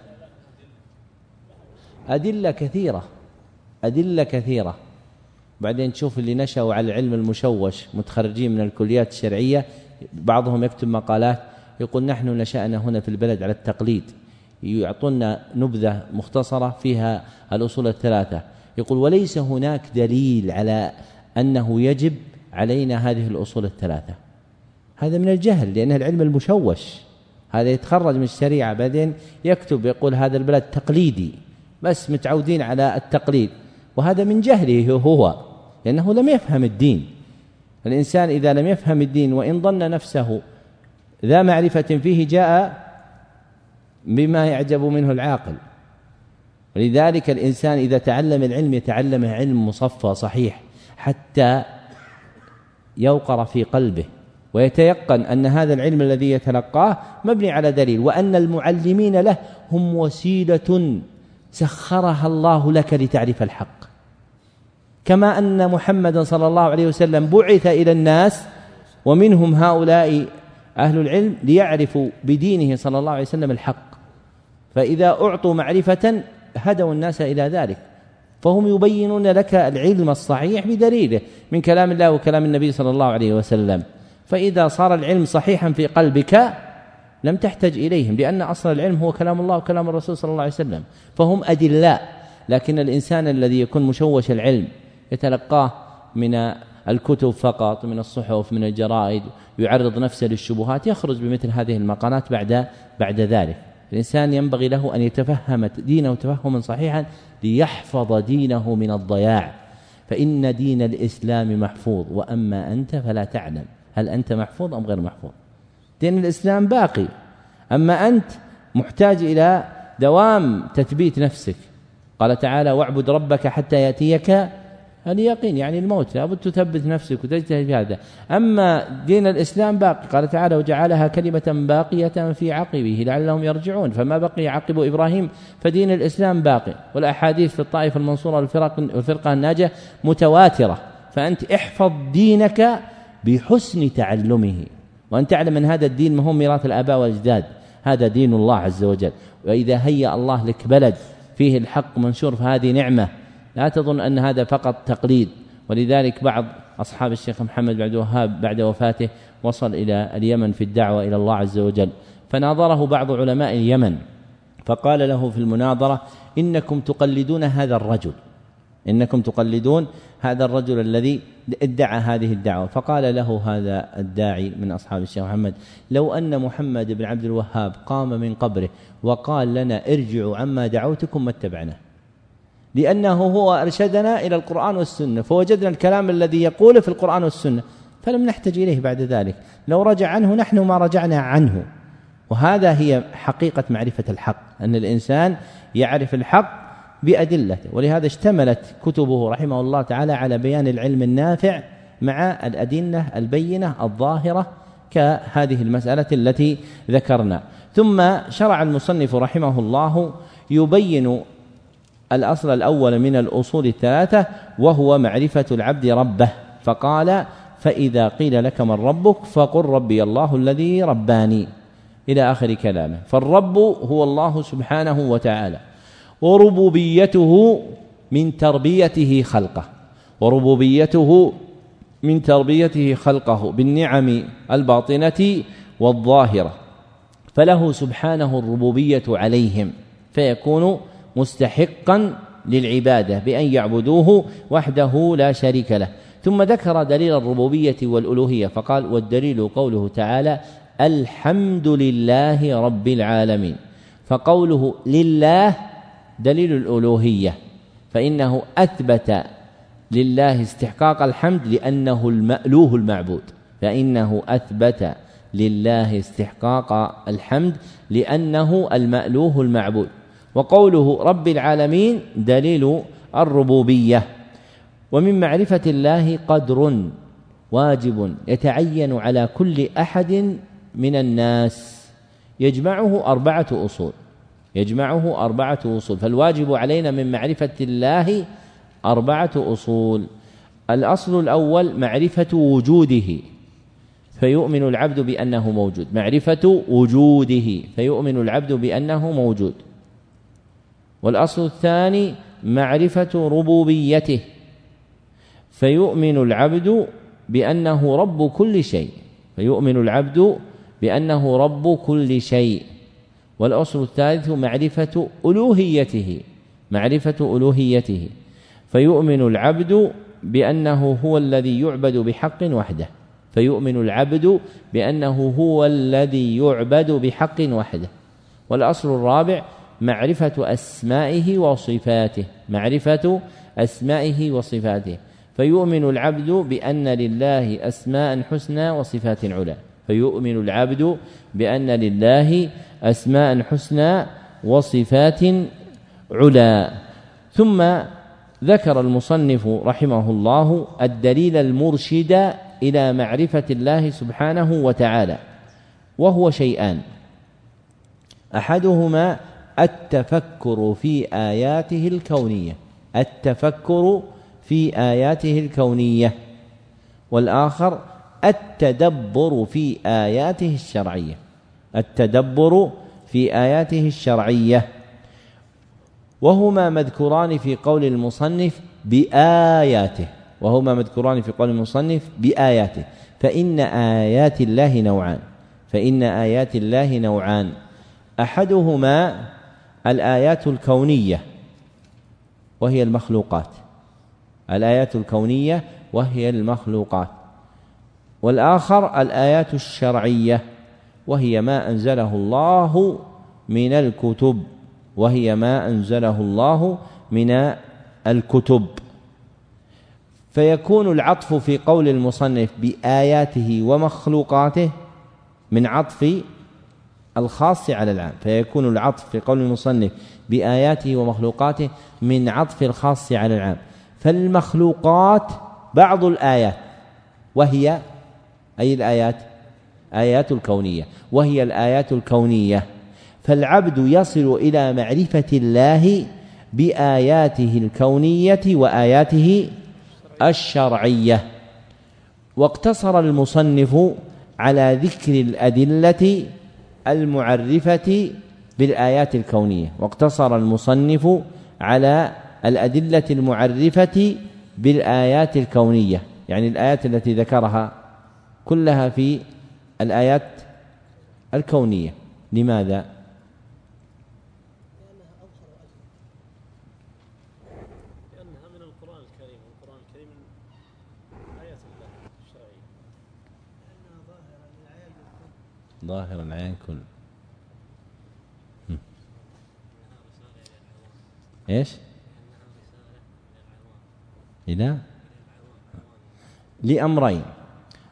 أدلة كثيرة أدلة كثيرة. بعدين تشوف اللي نشأوا على العلم المشوش متخرجين من الكليات الشرعية بعضهم يكتب مقالات يقول نحن نشأنا هنا في البلد على التقليد. يعطونا نبذة مختصرة فيها الأصول الثلاثة. يقول وليس هناك دليل على أنه يجب علينا هذه الأصول الثلاثة. هذا من الجهل لأنه العلم المشوش هذا يتخرج من الشريعة بعدين يكتب يقول هذا البلد تقليدي بس متعودين على التقليد. وهذا من جهله هو لأنه لم يفهم الدين. الإنسان إذا لم يفهم الدين وإن ظن نفسه ذا معرفة فيه جاء بما يعجب منه العاقل. ولذلك الإنسان إذا تعلم العلم يتعلمه علم مصفى صحيح حتى يوقر في قلبه ويتيقن أن هذا العلم الذي يتلقاه مبني على دليل وأن المعلمين له هم وسيلة سخرها الله لك لتعرف الحق. كما أن محمدا صلى الله عليه وسلم بعث إلى الناس ومنهم هؤلاء أهل العلم ليعرفوا بدينه صلى الله عليه وسلم الحق. فإذا أعطوا معرفة هدوا الناس إلى ذلك. فهم يبينون لك العلم الصحيح بدليله من كلام الله وكلام النبي صلى الله عليه وسلم. فإذا صار العلم صحيحا في قلبك لم تحتج إليهم لأن أصل العلم هو كلام الله وكلام الرسول صلى الله عليه وسلم. فهم أدلاء لكن الإنسان الذي يكون مشوش العلم يتلقاه من الكتب فقط من الصحف من الجرائد يعرض نفسه للشبهات يخرج بمثل هذه المقالات بعد بعد ذلك. الإنسان ينبغي له أن يتفهم دينه تفهما صحيحا ليحفظ دينه من الضياع. فإن دين الإسلام محفوظ وأما أنت فلا تعلم. هل أنت محفوظ أم غير محفوظ؟ دين الإسلام باقي. أما أنت محتاج إلى دوام تثبيت نفسك. قال تعالى واعبد ربك حتى يأتيك اليقين يعني الموت لابد تثبت نفسك وتجتهد في هذا. أما دين الإسلام باقي. قال تعالى وجعلها كلمة باقية في عقبه لعلهم يرجعون. فما بقي عقب إبراهيم فدين الإسلام باقي. والأحاديث في الطائفة المنصورة والفرق والفرقة الناجية متواترة. فأنت احفظ دينك بحسن تعلمه. وأن تعلم أن هذا الدين ما هو ميراث الآباء والأجداد. هذا دين الله عز وجل. وإذا هيأ الله لك بلد فيه الحق منشور فهذه نعمة. لا تظن أن هذا فقط تقليد. ولذلك بعض أصحاب الشيخ محمد بعد وهاب بعد وفاته وصل إلى اليمن في الدعوة إلى الله عز وجل. فناظره بعض علماء اليمن فقال له في المناظرة إنكم تقلدون هذا الرجل. إنكم تقلدون هذا الرجل الذي ادعى هذه الدعوة. فقال له هذا الداعي من أصحاب الشيخ محمد لو أن محمد بن عبد الوهاب قام من قبره وقال لنا ارجعوا عما دعوتكم ما اتبعناه. لأنه هو أرشدنا إلى القرآن والسنة فوجدنا الكلام الذي يقوله في القرآن والسنة فلم نحتج إليه بعد ذلك. لو رجع عنه نحن ما رجعنا عنه. وهذا هي حقيقة معرفة الحق أن الإنسان يعرف الحق بأدلته. ولهذا اشتملت كتبه رحمه الله تعالى على بيان العلم النافع مع الأدلة البينة الظاهرة كهذه المسألة التي ذكرنا. ثم شرع المصنف رحمه الله يبين الأصل الأول من الأصول الثلاثة وهو معرفة العبد ربه. فقال فإذا قيل لك من ربك فقل ربي الله الذي رباني. إلى آخر كلامه. فالرب هو الله سبحانه وتعالى. وربوبيته من تربيته خلقه. وربوبيته من تربيته خلقه بالنعم الباطنة والظاهرة. فله سبحانه الربوبية عليهم. فيكون مستحقا للعبادة بأن يعبدوه وحده لا شريك له. ثم ذكر دليل الربوبية والألوهية فقال والدليل قوله تعالى الحمد لله رب العالمين. فقوله لله دليل الألوهية فإنه أثبت لله استحقاق الحمد لأنه المألوه المعبود. فإنه أثبت لله استحقاق الحمد لأنه المألوه المعبود. وقوله رب العالمين دليل الربوبية. ومن معرفة الله قدر واجب يتعين على كل أحد من الناس. يجمعه أربعة أصول. يجمعه أربعة أصول. فالواجب علينا من معرفة الله أربعة أصول. الأصل الأول معرفة وجوده. فيؤمن العبد بأنه موجود. معرفة وجوده. فيؤمن العبد بأنه موجود. والأصل الثاني معرفة ربوبيته. فيؤمن العبد بأنه رب كل شيء. فيؤمن العبد بأنه رب كل شيء. والأصل الثالث معرفة ألوهيته. معرفة ألوهيته. فيؤمن العبد بأنه هو الذي يعبد بحق وحده. فيؤمن العبد بأنه هو الذي يعبد بحق وحده. والأصل الرابع معرفة أسمائه وصفاته معرفة أسمائه وصفاته. فيؤمن العبد بأن لله أسماء حسنى وصفات علا فيؤمن العبد بأن لله أسماء حسنى وصفات علا ثم ذكر المصنف رحمه الله الدليل المرشد إلى معرفة الله سبحانه وتعالى وهو شيئان. أحدهما التفكر في آياته الكونية. التفكر في آياته الكونية. والآخر التدبر في آياته الشرعية. التدبر في آياته الشرعية. وهما مذكوران في قول المصنف بآياته. وهما مذكوران في قول المصنف بآياته. فإن آيات الله نوعان. فإن آيات الله نوعان. أحدهما الآيات الكونية وهي المخلوقات. الآيات الكونية وهي المخلوقات. والآخر الآيات الشرعية وهي ما أنزله الله من الكتب وهي ما أنزله الله من الكتب. فيكون العطف في قول المصنف بآياته ومخلوقاته من عطف الخاص على العام فيكون العطف في قول المصنف بآياته ومخلوقاته من عطف الخاص على العام. فالمخلوقات بعض الآيات وهي أي الآيات؟ آيات الكونية. وهي الآيات الكونية. فالعبد يصل إلى معرفة الله بآياته الكونية وآياته الشرعية. واقتصر المصنف على ذكر الأدلة المعرفة بالآيات الكونية واقتصر المصنف على الأدلة المعرفة بالآيات الكونية يعني الآيات التي ذكرها كلها في الآيات الكونية لماذا؟ ظاهر العين كل إيش؟ إلى؟ لأمرين.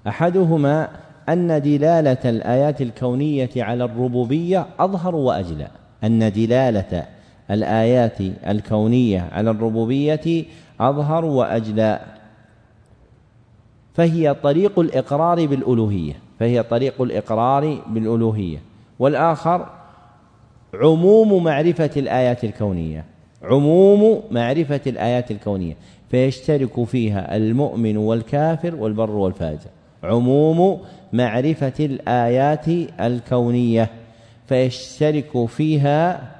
أحدهما أن دلالة الآيات الكونية على الربوبية أظهر وأجلى. أن دلالة الآيات الكونية على الربوبية أظهر وأجلى. فهي طريق الإقرار بالألوهية. فهي طريق الإقرار بالألوهية. والآخر عموم معرفة الآيات الكونية. عموم معرفة الآيات الكونية. فيشترك فيها المؤمن والكافر والبر والفاجر. عموم معرفة الآيات الكونية. فيشترك فيها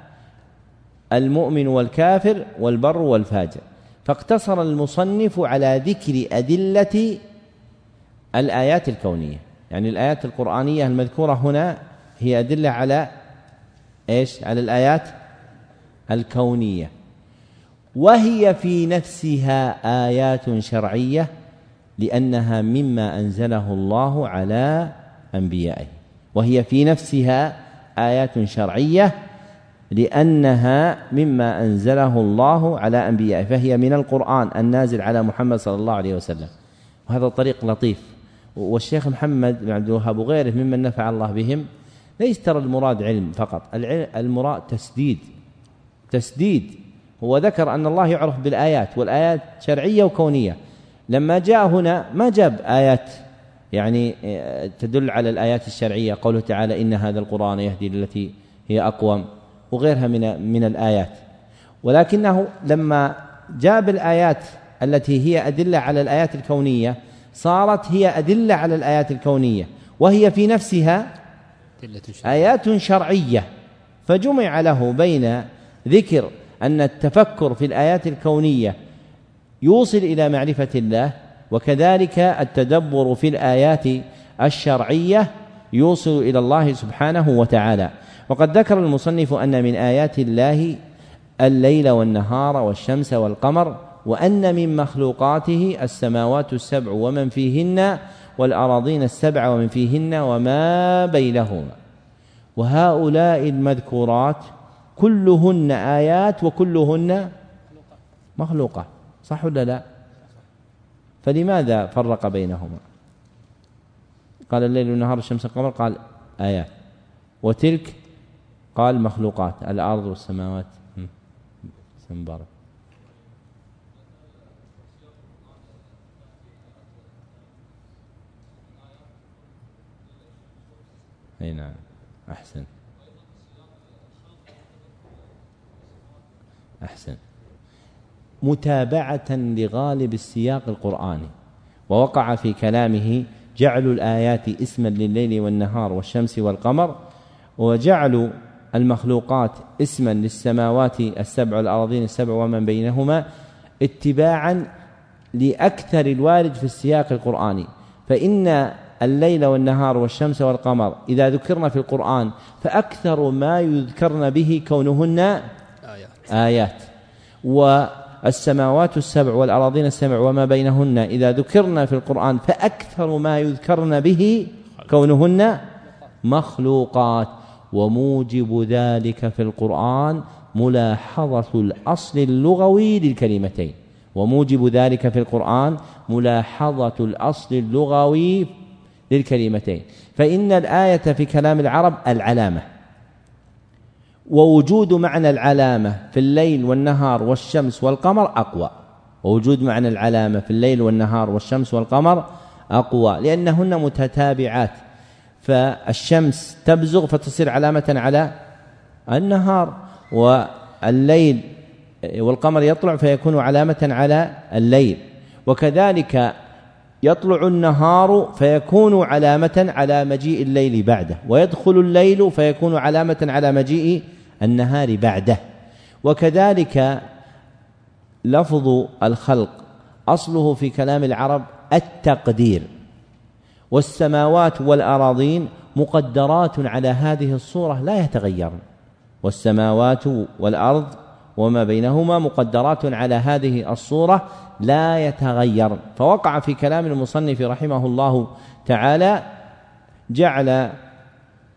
المؤمن والكافر والبر والفاجر. فاقتصر المصنف على ذكر أدلة الآيات الكونية. يعني الآيات القرآنية المذكورة هنا هي أدلة على إيش؟ على الآيات الكونية. وهي في نفسها آيات شرعية لأنها مما أنزله الله على أنبيائه. وهي في نفسها آيات شرعية لأنها مما أنزله الله على أنبيائه. فهي من القرآن النازل على محمد صلى الله عليه وسلم. وهذا طريق لطيف. والشيخ محمد بن عبد الوهاب وغيره ممن نفع الله بهم ليس ترى المراد علم فقط المراد تسديد. تسديد. هو ذكر أن الله يعرف بالآيات والآيات شرعية وكونية. لما جاء هنا ما جاب آيات يعني آه، تدل على الآيات الشرعية قوله تعالى إن هذا القرآن يهدي للتي هي أقوم وغيرها من من الآيات. ولكنه لما جاب الآيات التي هي أدلة على الآيات الكونية صارت هي أدلة على الآيات الكونية وهي في نفسها آيات شرعية فجمع له بين ذكر أن التفكر في الآيات الكونية يوصل إلى معرفة الله وكذلك التدبر في الآيات الشرعية يوصل إلى الله سبحانه وتعالى. وقد ذكر المصنف أن من آيات الله الليل والنهار والشمس والقمر وأن من مخلوقاته السماوات السبع ومن فيهن والأراضين السبع ومن فيهن وما بينهما. وهؤلاء المذكورات كلهن آيات وكلهن مخلوقات صح ولا لا؟ فلماذا فرق بينهما؟ قال الليل والنهار الشمس والقمر قال آيات وتلك قال مخلوقات الأرض والسماوات. سنبارك. إي نعم أحسن. أحسن. متابعة لغالب السياق القرآني ووقع في كلامه جعل الآيات اسما لليل والنهار والشمس والقمر وجعل المخلوقات اسما للسماوات السبع والارضين السبع ومن بينهما اتباعا لأكثر الوارد في السياق القرآني. فإن الليل والنهار والشمس والقمر. إذا ذكرنا في القرآن فأكثر ما يذكرن به كونهن آيات, آيات. والسماوات السبع والأراضين السبع وما بينهن. إذا ذكرنا في القرآن فأكثر ما يذكرن به كونهن مخلوقات. وموجب ذلك في القرآن ملاحظة الأصل اللغوي للكلمتين. وموجب ذلك في القرآن ملاحظة الأصل اللغوي للكلمتين. فإن الآية في كلام العرب العلامة. ووجود معنى العلامة في الليل والنهار والشمس والقمر أقوى. ووجود معنى العلامة في الليل والنهار والشمس والقمر أقوى. لأنهن متتابعات. فالشمس تبزغ فتصير علامة على النهار. والليل والقمر يطلع فيكون علامة على الليل. وكذلك يطلع النهار فيكون علامة على مجيء الليل بعده ويدخل الليل فيكون علامة على مجيء النهار بعده. وكذلك لفظ الخلق أصله في كلام العرب التقدير. والسماوات والأراضين مقدرات على هذه الصورة لا يتغيرن. والسماوات والأرض وما بينهما مقدرات على هذه الصورة لا يتغير. فوقع في كلام المصنف رحمه الله تعالى جعل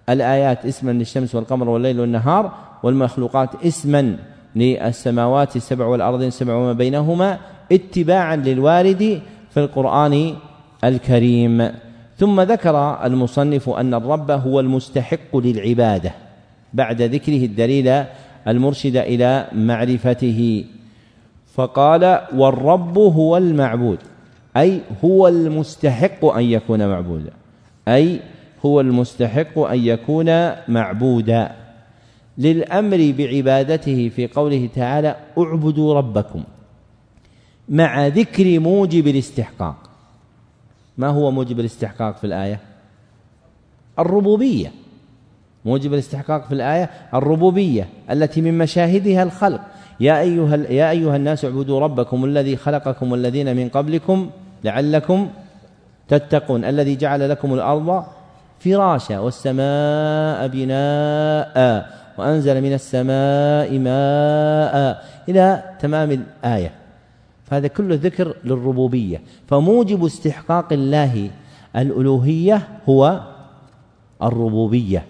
الآيات اسما للشمس والقمر والليل والنهار والمخلوقات اسما للسماوات السبع والأرض السبع وما بينهما اتباعا للوارد في القرآن الكريم. ثم ذكر المصنف أن الرب هو المستحق للعبادة. بعد ذكره الدليل المرشد إلى معرفته. فقال والرب هو المعبود أي هو المستحق أن يكون معبودا أي هو المستحق أن يكون معبودا. للأمر بعبادته في قوله تعالى اعبدوا ربكم مع ذكر موجب الاستحقاق. ما هو موجب الاستحقاق في الآية؟ الربوبية. موجب الاستحقاق في الآية الربوبية التي من مشاهدها الخلق. يا أيها يا أيها الناس اعبدوا ربكم الذي خلقكم والذين من قبلكم لعلكم تتقون الذي جعل لكم الأرض فراشا والسماء بناء وأنزل من السماء ماء. إلى تمام الآية. فهذا كله ذكر للربوبية. فموجب استحقاق الله الألوهية هو الربوبية.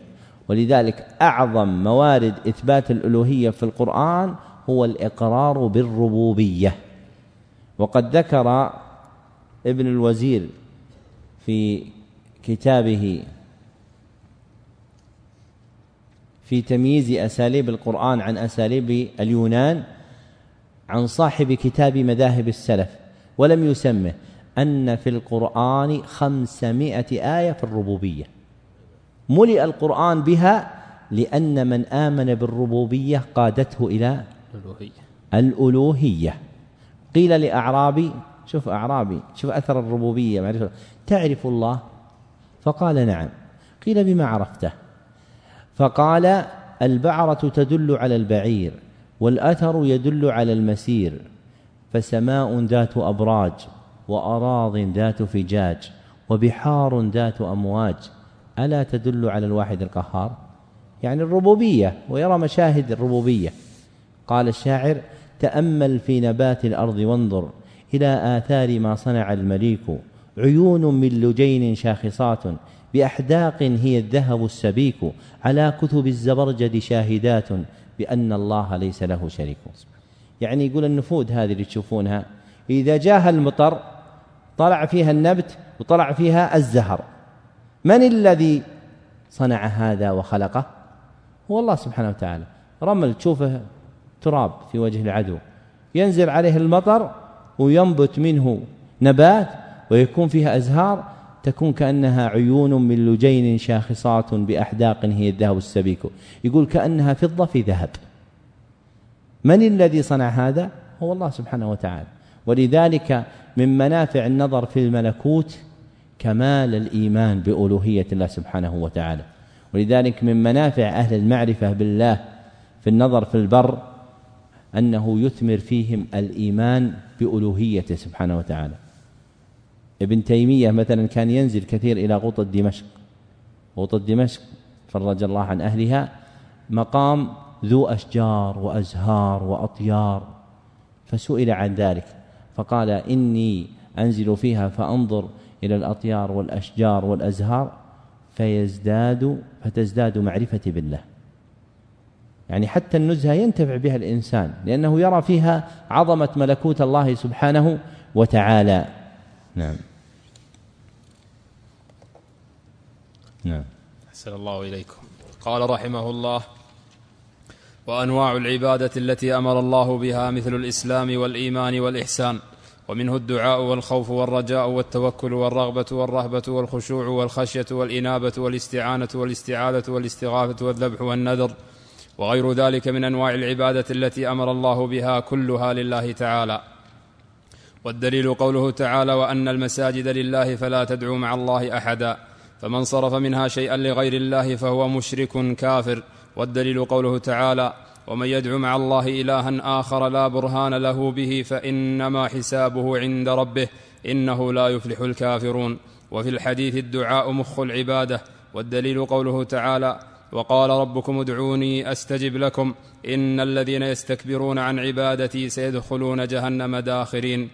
ولذلك أعظم موارد إثبات الألوهية في القرآن هو الإقرار بالربوبية. وقد ذكر ابن الوزير في كتابه في تمييز أساليب القرآن عن أساليب اليونان عن صاحب كتاب مذاهب السلف ولم يسمه أن في القرآن خمسمائة آية في الربوبية. ملئ القرآن بها لأن من آمن بالربوبية قادته إلى الألوهية. الألوهية. قيل لأعرابي شوف أعرابي شوف أثر الربوبية معرفة تعرف الله؟ فقال نعم. قيل بما عرفته. فقال البعرة تدل على البعير والأثر يدل على المسير. فسماء ذات أبراج وأراض ذات فجاج وبحار ذات أمواج. ألا تدل على الواحد القهار؟ يعني الربوبية ويرى مشاهد الربوبية. قال الشاعر تأمل في نبات الأرض وانظر إلى آثار ما صنع المليك. عيون من لجين شاخصات بأحداق هي الذهب السبيك. على كتب الزبرجد شاهدات بأن الله ليس له شريك. يعني يقول النفود هذه اللي تشوفونها إذا جاها المطر طلع فيها النبت وطلع فيها الزهر. من الذي صنع هذا وخلقه؟ هو الله سبحانه وتعالى. رمل تشوفه تراب في وجه العدو. ينزل عليه المطر وينبت منه نبات ويكون فيها أزهار تكون كأنها عيون من لجين شاخصات بأحداق هي الذهب السبيك. يقول كأنها فضة في ذهب. من الذي صنع هذا؟ هو الله سبحانه وتعالى. ولذلك من منافع النظر في الملكوت كمال الإيمان بألوهية الله سبحانه وتعالى. ولذلك من منافع أهل المعرفة بالله في النظر في البر أنه يثمر فيهم الإيمان بألوهيته سبحانه وتعالى. ابن تيمية مثلا كان ينزل كثير إلى غوطة دمشق. غوطة دمشق فرج الله عن أهلها مقام ذو أشجار وأزهار وأطيار فسئل عن ذلك فقال إني أنزل فيها فأنظر إلى الأطيار والأشجار والأزهار فيزداد فتزداد معرفتي بالله. يعني حتى النزهة ينتفع بها الإنسان لأنه يرى فيها عظمة ملكوت الله سبحانه وتعالى. نعم. نعم. أحسن الله إليكم. قال رحمه الله وأنواع العبادة التي أمر الله بها مثل الإسلام والإيمان والإحسان. ومنه الدعاء والخوف والرجاء والتوكل والرغبة والرهبة والخشوع والخشية والإنابة والاستعانة والاستعاذة والاستغاثة والذبح والنذر وغير ذلك من أنواع العبادة التي أمر الله بها كلها لله تعالى. والدليل قوله تعالى وأن المساجد لله فلا تدعوا مع الله أحدا فمن صرف منها شيئا لغير الله فهو مشرك كافر والدليل قوله تعالى ومن يدع مع الله إلها آخر لا برهان له به فإنما حسابه عند ربه إنه لا يفلح الكافرون. وفي الحديث الدعاء مخ العبادة والدليل قوله تعالى وقال ربكم ادعوني أستجب لكم إن الذين يستكبرون عن عبادتي سيدخلون جهنم داخرين.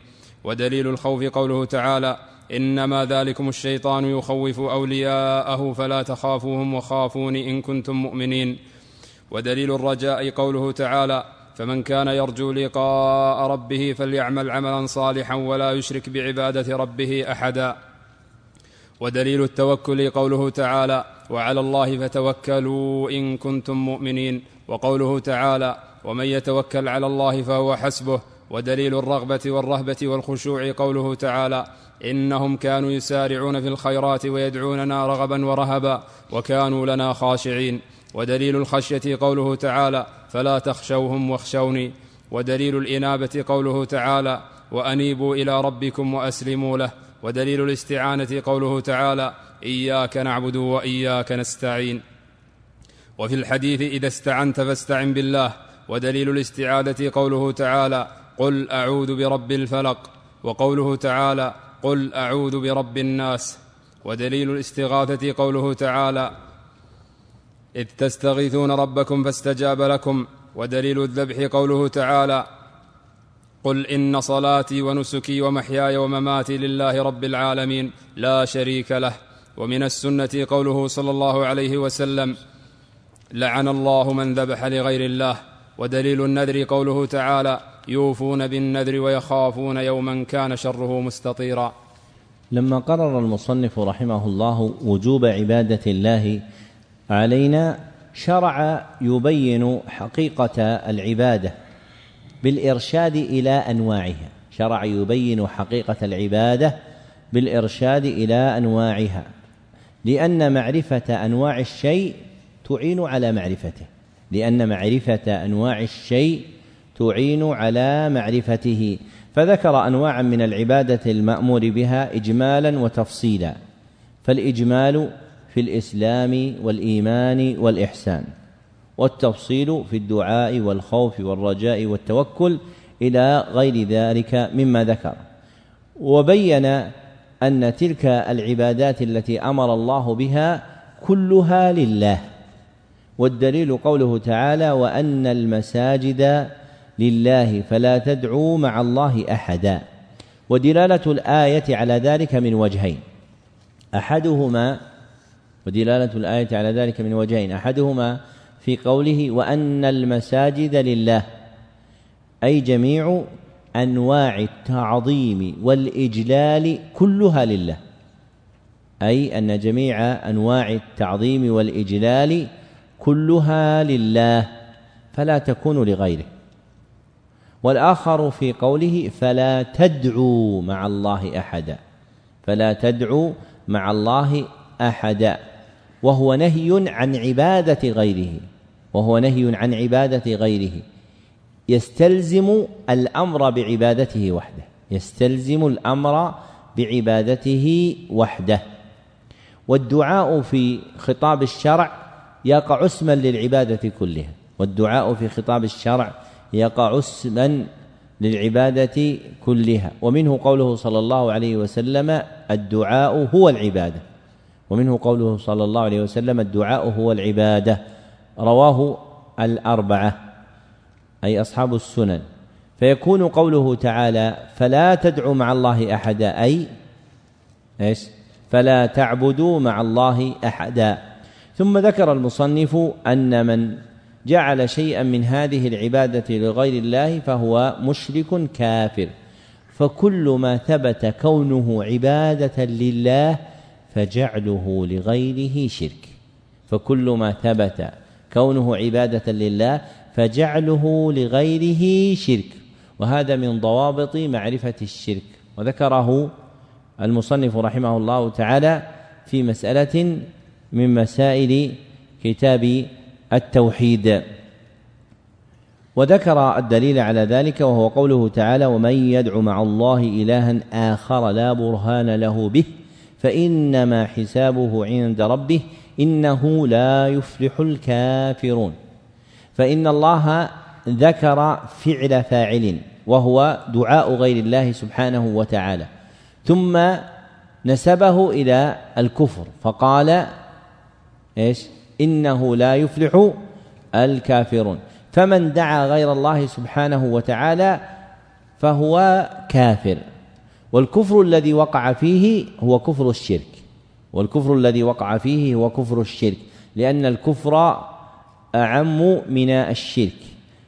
ودليل الخوف قوله تعالى إنما ذلكم الشيطان يخوف أولياءه فلا تخافوهم وخافون إن كنتم مؤمنين. ودليل الرجاء قوله تعالى فمن كان يرجو لقاء ربه فليعمل عملا صالحا ولا يشرك بعبادة ربه احدا. ودليل التوكل قوله تعالى وعلى الله فتوكلوا إن كنتم مؤمنين. وقوله تعالى ومن يتوكل على الله فهو حسبه. ودليل الرغبة والرهبة والخشوع قوله تعالى إنهم كانوا يسارعون في الخيرات ويدعوننا رغبا ورهبا وكانوا لنا خاشعين. ودليل الخشية قوله تعالى فلا تخشوهم واخشوني. ودليل الإنابة قوله تعالى وأنيبوا إلى ربكم وأسلموا له. ودليل الاستعانة قوله تعالى إياك نعبد وإياك نستعين. وفي الحديث إذا استعنت فاستعن بالله. ودليل الاستعاذه قوله تعالى قل أعوذ برب الفلق. وقوله تعالى قل أعوذ برب الناس. ودليل الاستغاثة قوله تعالى إذ تستغيثون ربكم فاستجاب لكم ودليل الذبح قوله تعالى قل إن صلاتي ونسكي ومحياي ومماتي لله رب العالمين لا شريك له ومن السنة قوله صلى الله عليه وسلم لعن الله من ذبح لغير الله ودليل النذر قوله تعالى يوفون بالنذر ويخافون يوما كان شره مستطيرا. لما قرر المصنف رحمه الله وجوب عبادة الله علينا شرع يبين حقيقة العبادة بالإرشاد إلى أنواعها. شرع يبين حقيقة العبادة بالإرشاد إلى أنواعها. لأن معرفة أنواع الشيء تعين على معرفته. لأن معرفة أنواع الشيء تعين على معرفته. فذكر انواعا من العبادة المأمور بها اجمالا وتفصيلا. فالإجمال في الإسلام والإيمان والإحسان والتفصيل في الدعاء والخوف والرجاء والتوكل إلى غير ذلك مما ذكر. وبين أن تلك العبادات التي أمر الله بها كلها لله والدليل قوله تعالى وأن المساجد لله فلا تدعوا مع الله أحدا. ودلالة الآية على ذلك من وجهين أحدهما ودلالة الآية على ذلك من وجهين. أحدهما في قوله وأن المساجد لله أي جميع أنواع التعظيم والإجلال كلها لله أي أن جميع أنواع التعظيم والإجلال كلها لله فلا تكون لغيره. والآخر في قوله فلا تدعوا مع الله أحدا فلا تدعوا مع الله أحدا. وهو نهي عن عبادة غيره. وهو نهي عن عبادة غيره. يستلزم الأمر بعبادته وحده. يستلزم الأمر بعبادته وحده. والدعاء في خطاب الشرع يقع اسما للعبادة كلها. والدعاء في خطاب الشرع يقع اسما للعبادة كلها. ومنه قوله صلى الله عليه وسلم الدعاء هو العبادة. ومنه قوله صلى الله عليه وسلم الدعاء هو العبادة رواه الأربعة أي أصحاب السنن. فيكون قوله تعالى فلا تدعوا مع الله أحدا أي إيش؟ فلا تعبدوا مع الله أحدا. ثم ذكر المصنف أن من جعل شيئا من هذه العبادة لغير الله فهو مشرك كافر. فكل ما ثبت كونه عبادة لله فجعله لغيره شرك. فكل ما ثبت كونه عبادة لله فجعله لغيره شرك. وهذا من ضوابط معرفة الشرك. وذكره المصنف رحمه الله تعالى في مسألة من مسائل كتاب التوحيد. وذكر الدليل على ذلك وهو قوله تعالى ومن يدع مع الله إلها آخر لا برهان له به فإنما حسابه عند ربه إنه لا يفلح الكافرون. فإن الله ذكر فعل فاعل وهو دعاء غير الله سبحانه وتعالى. ثم نسبه إلى الكفر فقال إيش؟ إنه لا يفلح الكافرون. فمن دعا غير الله سبحانه وتعالى فهو كافر. والكفر الذي وقع فيه هو كفر الشرك. والكفر الذي وقع فيه هو كفر الشرك. لأن الكفر أعم من الشرك.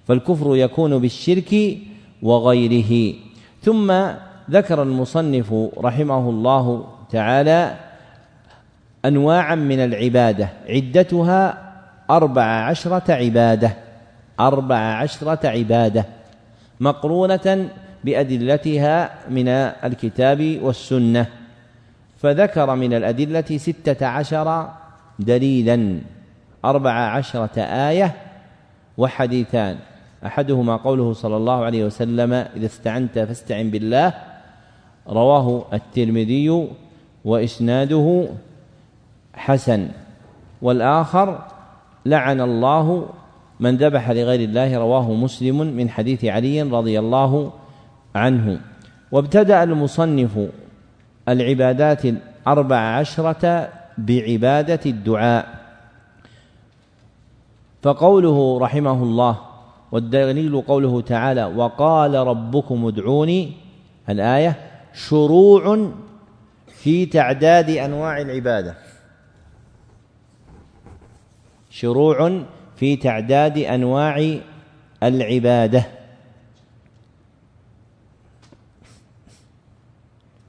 فالكفر يكون بالشرك وغيره. ثم ذكر المصنف رحمه الله تعالى أنواعا من العبادة. عدتها أربع عشرة عبادة. أربع عشرة عبادة. مقرونة بأدلتها من الكتاب والسنة فذكر من الأدلة ستة عشر دليلا أربع عشرة آية وحديثان. أحدهما قوله صلى الله عليه وسلم إذا استعنت فاستعن بالله رواه الترمذي وإسناده حسن. والآخر لعن الله من ذبح لغير الله رواه مسلم من حديث علي رضي الله عنه وابتدأ المصنف العبادات الأربع عشرة بعبادة الدعاء. فقوله رحمه الله والدليل قوله تعالى وقال ربكم ادعوني الآية شروع في تعداد أنواع العبادة. شروع في تعداد أنواع العبادة.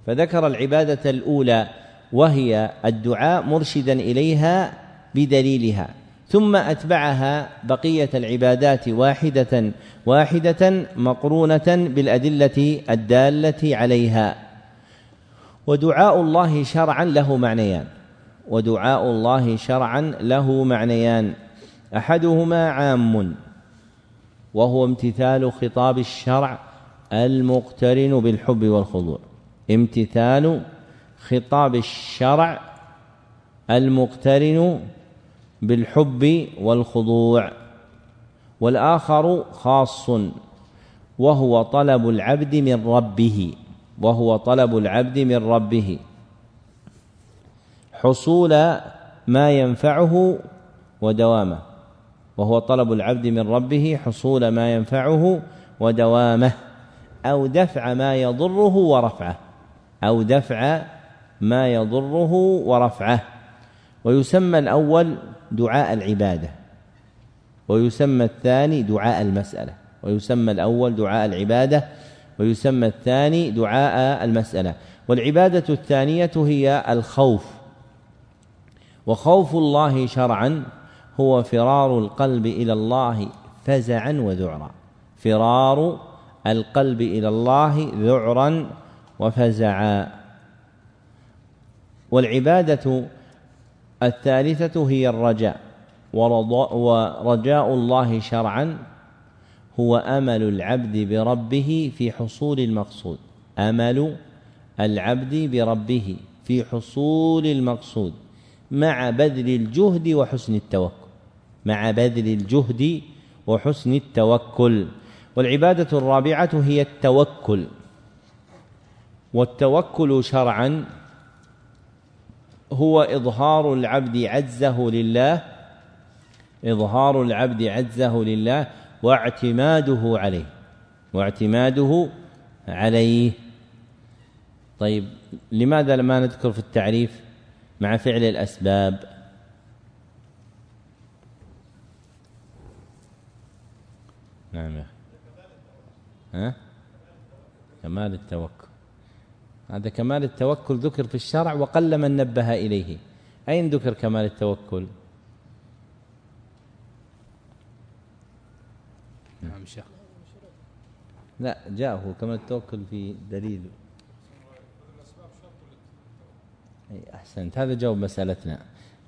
فذكر العبادة الأولى وهي الدعاء مرشدا إليها بدليلها ثم أتبعها بقية العبادات واحدة واحدة مقرونة بالأدلة الدالة عليها. ودعاء الله شرعا له معنيان. ودعاء الله شرعا له معنيان. أحدهما عام وهو امتثال خطاب الشرع المقترن بالحب والخضوع. امتثال خطاب الشرع المقترن بالحب والخضوع والآخر خاص وهو طلب العبد من ربه وهو طلب العبد من ربه. حصول ما ينفعه ودوامه وهو طلب العبد من ربه حصول ما ينفعه ودوامه أو دفع ما يضره ورفعه. أو دفع ما يضره ورفعه. ويسمى الأول دعاء العبادة ويسمى الثاني دعاء المسألة ويسمى الأول دعاء العبادة ويسمى الثاني دعاء المسألة. والعبادة الثانية هي الخوف وخوف الله شرعا هو فرار القلب إلى الله فزعا وذعرا. فرار القلب إلى الله ذعرا وفزعا. والعبادة الثالثة هي الرجاء. ورجاء الله شرعا هو أمل العبد بربه في حصول المقصود. أمل العبد بربه في حصول المقصود. مع بذل الجهد وحسن التوكل. مع بذل الجهد وحسن التوكل. والعبادة الرابعة هي التوكل. والتوكل شرعا هو إظهار العبد عجزه لله إظهار العبد عجزه لله واعتماده عليه واعتماده عليه. طيب لماذا لما نذكر في التعريف مع فعل الأسباب؟ نعم ها؟ كمال التوكل. هذا كمال التوكل ذكر في الشرع وقل من نبه إليه. أين ذكر كمال التوكل؟ نعم شيخ. لا جاءه كمال التوكل في دليل. أي أحسنت. هذا جواب مسألتنا.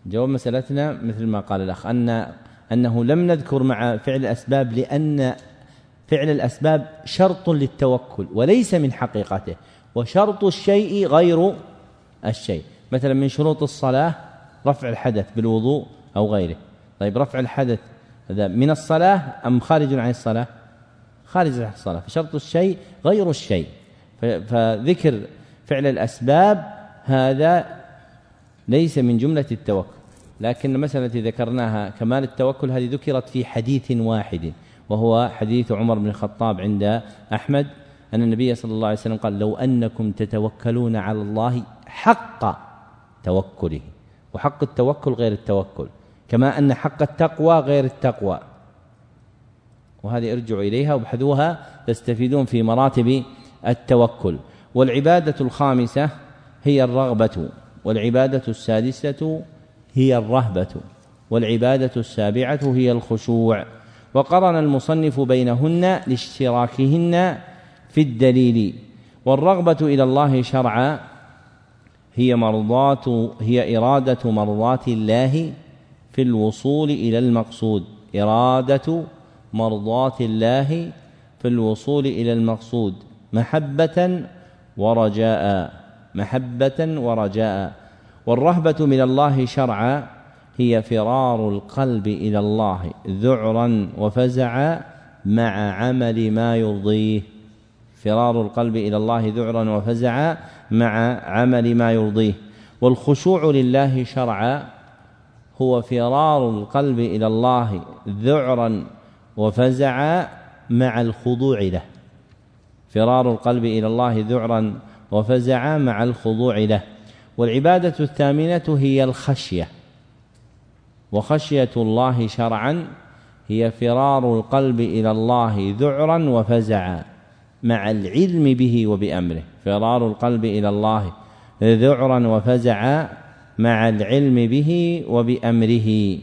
جواب مسألتنا مثل ما قال الأخ أن أنه لم نذكر مع فعل الأسباب لأن فعل الأسباب شرط للتوكل وليس من حقيقته. وشرط الشيء غير الشيء. مثلا من شروط الصلاة رفع الحدث بالوضوء أو غيره. طيب رفع الحدث هذا من الصلاة أم خارج عن الصلاة؟ خارج عن الصلاة. فشرط الشيء غير الشيء. فذكر فعل الأسباب هذا ليس من جملة التوكل. لكن المسألة التي ذكرناها كمال التوكل هذه ذكرت في حديث واحد وهو حديث عمر بن الخطاب عند أحمد أن النبي صلى الله عليه وسلم قال لو أنكم تتوكلون على الله حق توكله وحق التوكل غير التوكل كما أن حق التقوى غير التقوى. وهذه ارجعوا إليها وابحثوها تستفيدون في مراتب التوكل. والعبادة الخامسة هي الرغبة والعبادة السادسة هي الرهبة والعبادة السابعة هي الخشوع. وقرن المصنف بينهن لاشتراكهن في الدليل. والرغبة إلى الله شرعا هي مرضاة هي إرادة مرضاة الله في الوصول إلى المقصود. إرادة مرضاة الله في الوصول إلى المقصود. محبة ورجاء. محبة ورجاء. والرهبة من الله شرعا هي فرار القلب إلى الله ذعرا وفزعا مع عمل ما يرضيه. فرار القلب إلى الله ذعرا وفزعا مع عمل ما يرضيه. والخشوع لله شرعا هو فرار القلب إلى الله ذعرا وفزعا مع الخضوع له. فرار القلب إلى الله ذعرا وفزعا مع الخضوع له. والعبادة الثامنة هي الخشية. وخشية الله شرعا هي فرار القلب إلى الله ذعرا وفزعا. مع العلم به وبأمره. فرار القلب إلى الله ذعرا وفزعا مع العلم به وبأمره.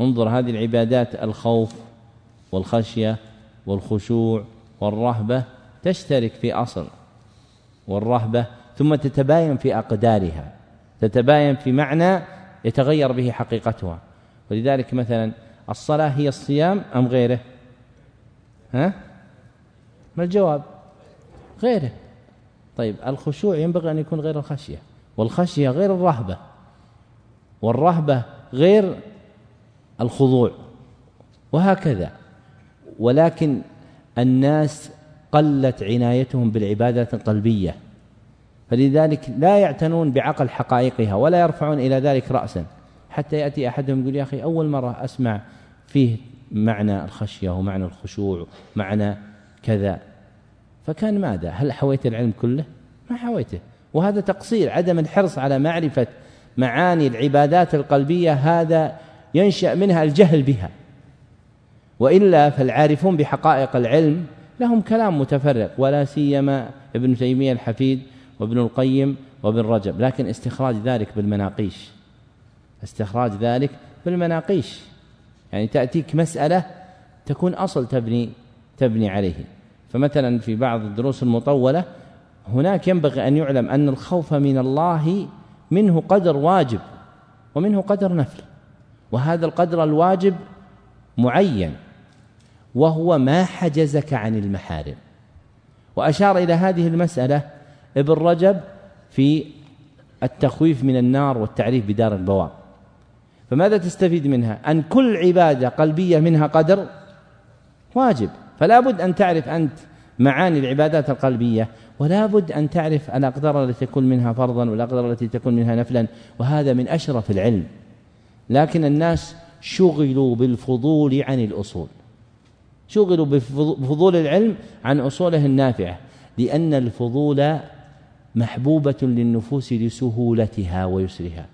انظر هذه العبادات الخوف والخشية والخشوع والرهبة تشترك في أصل والرهبة ثم تتباين في أقدارها تتباين في معنى يتغير به حقيقتها. ولذلك مثلا الصلاة هي الصيام أم غيره؟ ها؟ ما الجواب؟ غيره. طيب الخشوع ينبغي أن يكون غير الخشية والخشية غير الرهبة والرهبة غير الخضوع وهكذا. ولكن الناس قلت عنايتهم بالعبادات القلبية فلذلك لا يعتنون بعقل حقائقها ولا يرفعون إلى ذلك رأسا. حتى يأتي أحدهم يقول يا أخي أول مرة أسمع فيه معنى الخشية ومعنى الخشوع معنى كذا. فكان ماذا؟ هل حويت العلم كله؟ ما حويته. وهذا تقصير عدم الحرص على معرفة معاني العبادات القلبية هذا ينشأ منها الجهل بها. وإلا فالعارفون بحقائق العلم لهم كلام متفرق ولا سيما ابن تيمية الحفيد وابن القيم وابن رجب. لكن استخراج ذلك بالمناقيش. استخراج ذلك بالمناقيش. يعني تأتيك مسألة تكون أصل تبني تبني عليه. فمثلا في بعض الدروس المطولة هناك ينبغي أن يعلم أن الخوف من الله منه قدر واجب ومنه قدر نفل. وهذا القدر الواجب معين وهو ما حجزك عن المحارم. وأشار إلى هذه المسألة ابن رجب في التخويف من النار والتعريف بدار البوار فماذا تستفيد منها؟ أن كل عبادة قلبية منها قدر واجب. فلا بد أن تعرف أنت معاني العبادات القلبية ولا بد أن تعرف الأقدار التي تكون منها فرضا والأقدار التي تكون منها نفلا وهذا من أشرف العلم. لكن الناس شغلوا بالفضول عن الأصول. شغلوا بفضول العلم عن أصوله النافعة لأن الفضول محبوبة للنفوس لسهولتها ويسرها.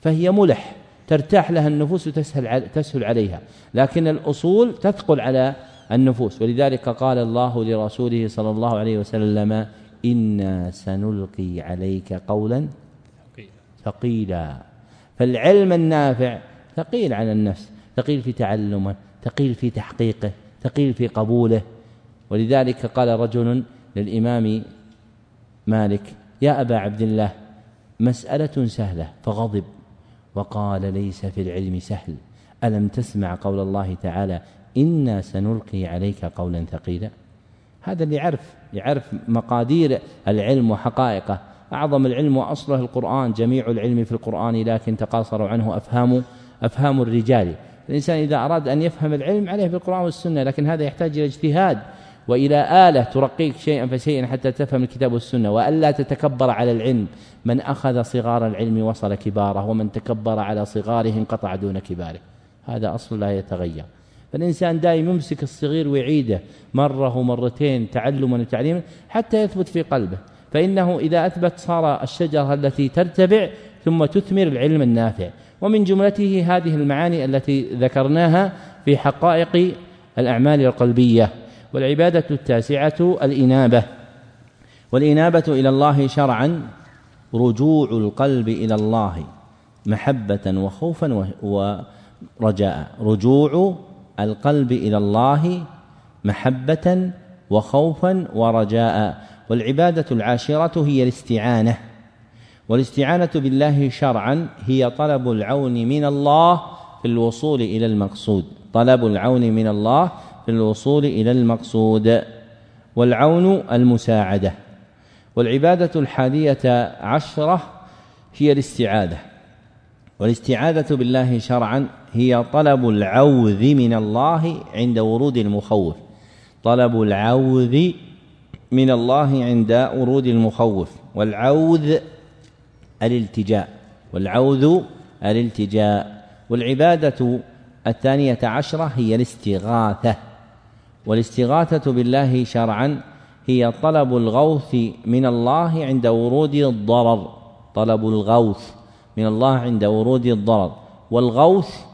فهي ملح ترتاح لها النفوس وتسهل تسهل عليها. لكن الأصول تثقل على النفوس. ولذلك قال الله لرسوله صلى الله عليه وسلم إنا سنلقي عليك قولا ثقيلا. فالعلم النافع ثقيل على النفس ثقيل في تعلمه ثقيل في تحقيقه ثقيل في قبوله. ولذلك قال رجل للإمام مالك يا أبا عبد الله مسألة سهلة فغضب. وقال ليس في العلم سهل. ألم تسمع قول الله تعالى إنا سنلقي عليك قولا ثقيلا. هذا اللي يعرف يعرف مقادير العلم وحقائقه. أعظم العلم وأصله القرآن جميع العلم في القرآن لكن تقاصر عنه أفهام أفهام الرجال. الإنسان إذا أراد أن يفهم العلم عليه بالقرآن والسنة لكن هذا يحتاج إلى اجتهاد وإلى آلة ترقيك شيئا فشيئا حتى تفهم الكتاب والسنة. وألا تتكبر على العلم. من أخذ صغار العلم وصل كباره ومن تكبر على صغاره انقطع دون كباره. هذا أصل لا يتغير. فالإنسان دائما يمسك الصغير ويعيده مرة ومرتين تعلما وتعليما حتى يثبت في قلبه فإنه إذا أثبت صار الشجرة التي ترتبع ثم تثمر العلم النافع. ومن جملته هذه المعاني التي ذكرناها في حقائق الأعمال القلبية والعبادة التاسعة الإنابة. والإنابة إلى الله شرعا رجوع القلب إلى الله محبة وخوفا ورجاء. رجوع القلب إلى الله محبة وخوفا ورجاء. والعبادة العاشرة هي الاستعانة. والاستعانة بالله شرعا هي طلب العون من الله في الوصول إلى المقصود. طلب العون من الله في الوصول إلى المقصود. والعون المساعدة. والعبادة الحادية عشرة هي الاستعاذة والاستعاذة بالله شرعا هي طلب العوذ من الله عند ورود المخوف. طلب العوذ من الله عند ورود المخوف. والعوذ الالتجاء. والعوذ الالتجاء. والعبادة الثانية عشرة هي الاستغاثة. والاستغاثة بالله شرعا هي طلب الغوث من الله عند ورود الضرر. طلب الغوث من الله عند ورود الضرر. والغوث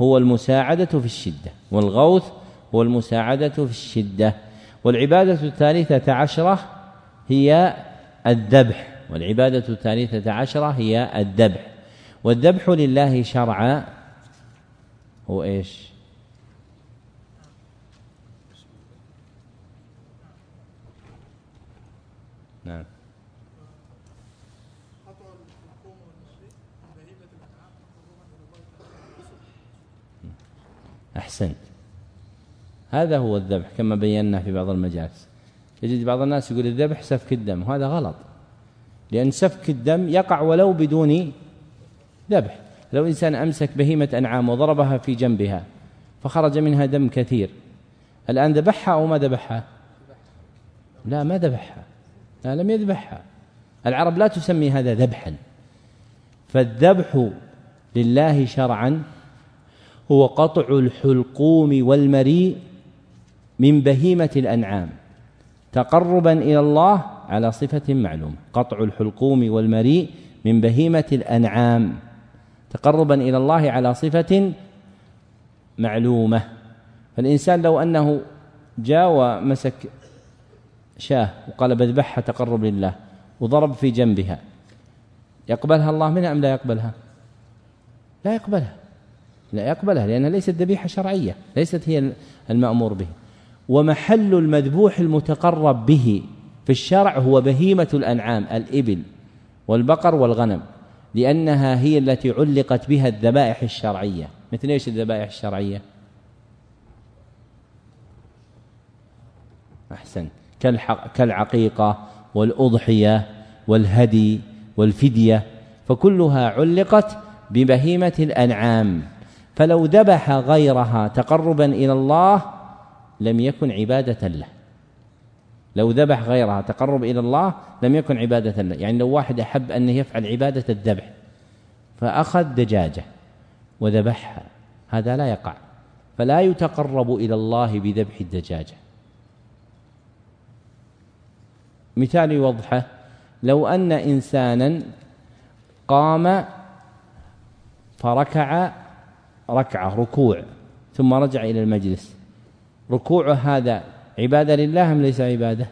هو المساعدة في الشدة والغوث هو المساعدة في الشدة والعبادة الثالثة عشرة هي الذبح والعبادة الثالثة عشرة هي الذبح والذبح لله شرعا هو إيش؟ أحسنت. هذا هو الذبح كما بينا في بعض المجالس. يجد بعض الناس يقول الذبح سفك الدم وهذا غلط. لأن سفك الدم يقع ولو بدون ذبح. لو إنسان أمسك بهيمة أنعام وضربها في جنبها فخرج منها دم كثير. الآن ذبحها أو ما ذبحها؟ لا ما ذبحها. لا لم يذبحها. العرب لا تسمي هذا ذبحا. فالذبح لله شرعا هو قطع الحلقوم والمريء من بهيمة الأنعام تقربا إلى الله على صفة معلومة قطع الحلقوم والمريء من بهيمة الأنعام تقربا إلى الله على صفة معلومة. فالإنسان لو أنه جاء ومسك شاة وقال بذبحها تقرب لله وضرب في جنبها يقبلها الله منها أم لا يقبلها؟ لا يقبلها. لا يقبلها لأنها ليست ذبيحة شرعية ليست هي المأمور به. ومحل المذبوح المتقرب به في الشرع هو بهيمة الأنعام الإبل والبقر والغنم لأنها هي التي علقت بها الذبائح الشرعية. مثل إيش الذبائح الشرعية؟ أحسن. كالعقيقة والأضحية والهدي والفدية فكلها علقت ببهيمة الأنعام. فلو ذبح غيرها تقربا إلى الله لم يكن عبادة له. لو ذبح غيرها تقرب إلى الله لم يكن عبادة له. يعني لو واحد أحب أن يفعل عبادة الذبح فأخذ دجاجة وذبحها هذا لا يقع. فلا يتقرب إلى الله بذبح الدجاجة. مثال يوضحه لو أن إنسانا قام فركع ركعة ركوع ثم رجع إلى المجلس. ركوع هذا عبادة لله أم ليس عبادة؟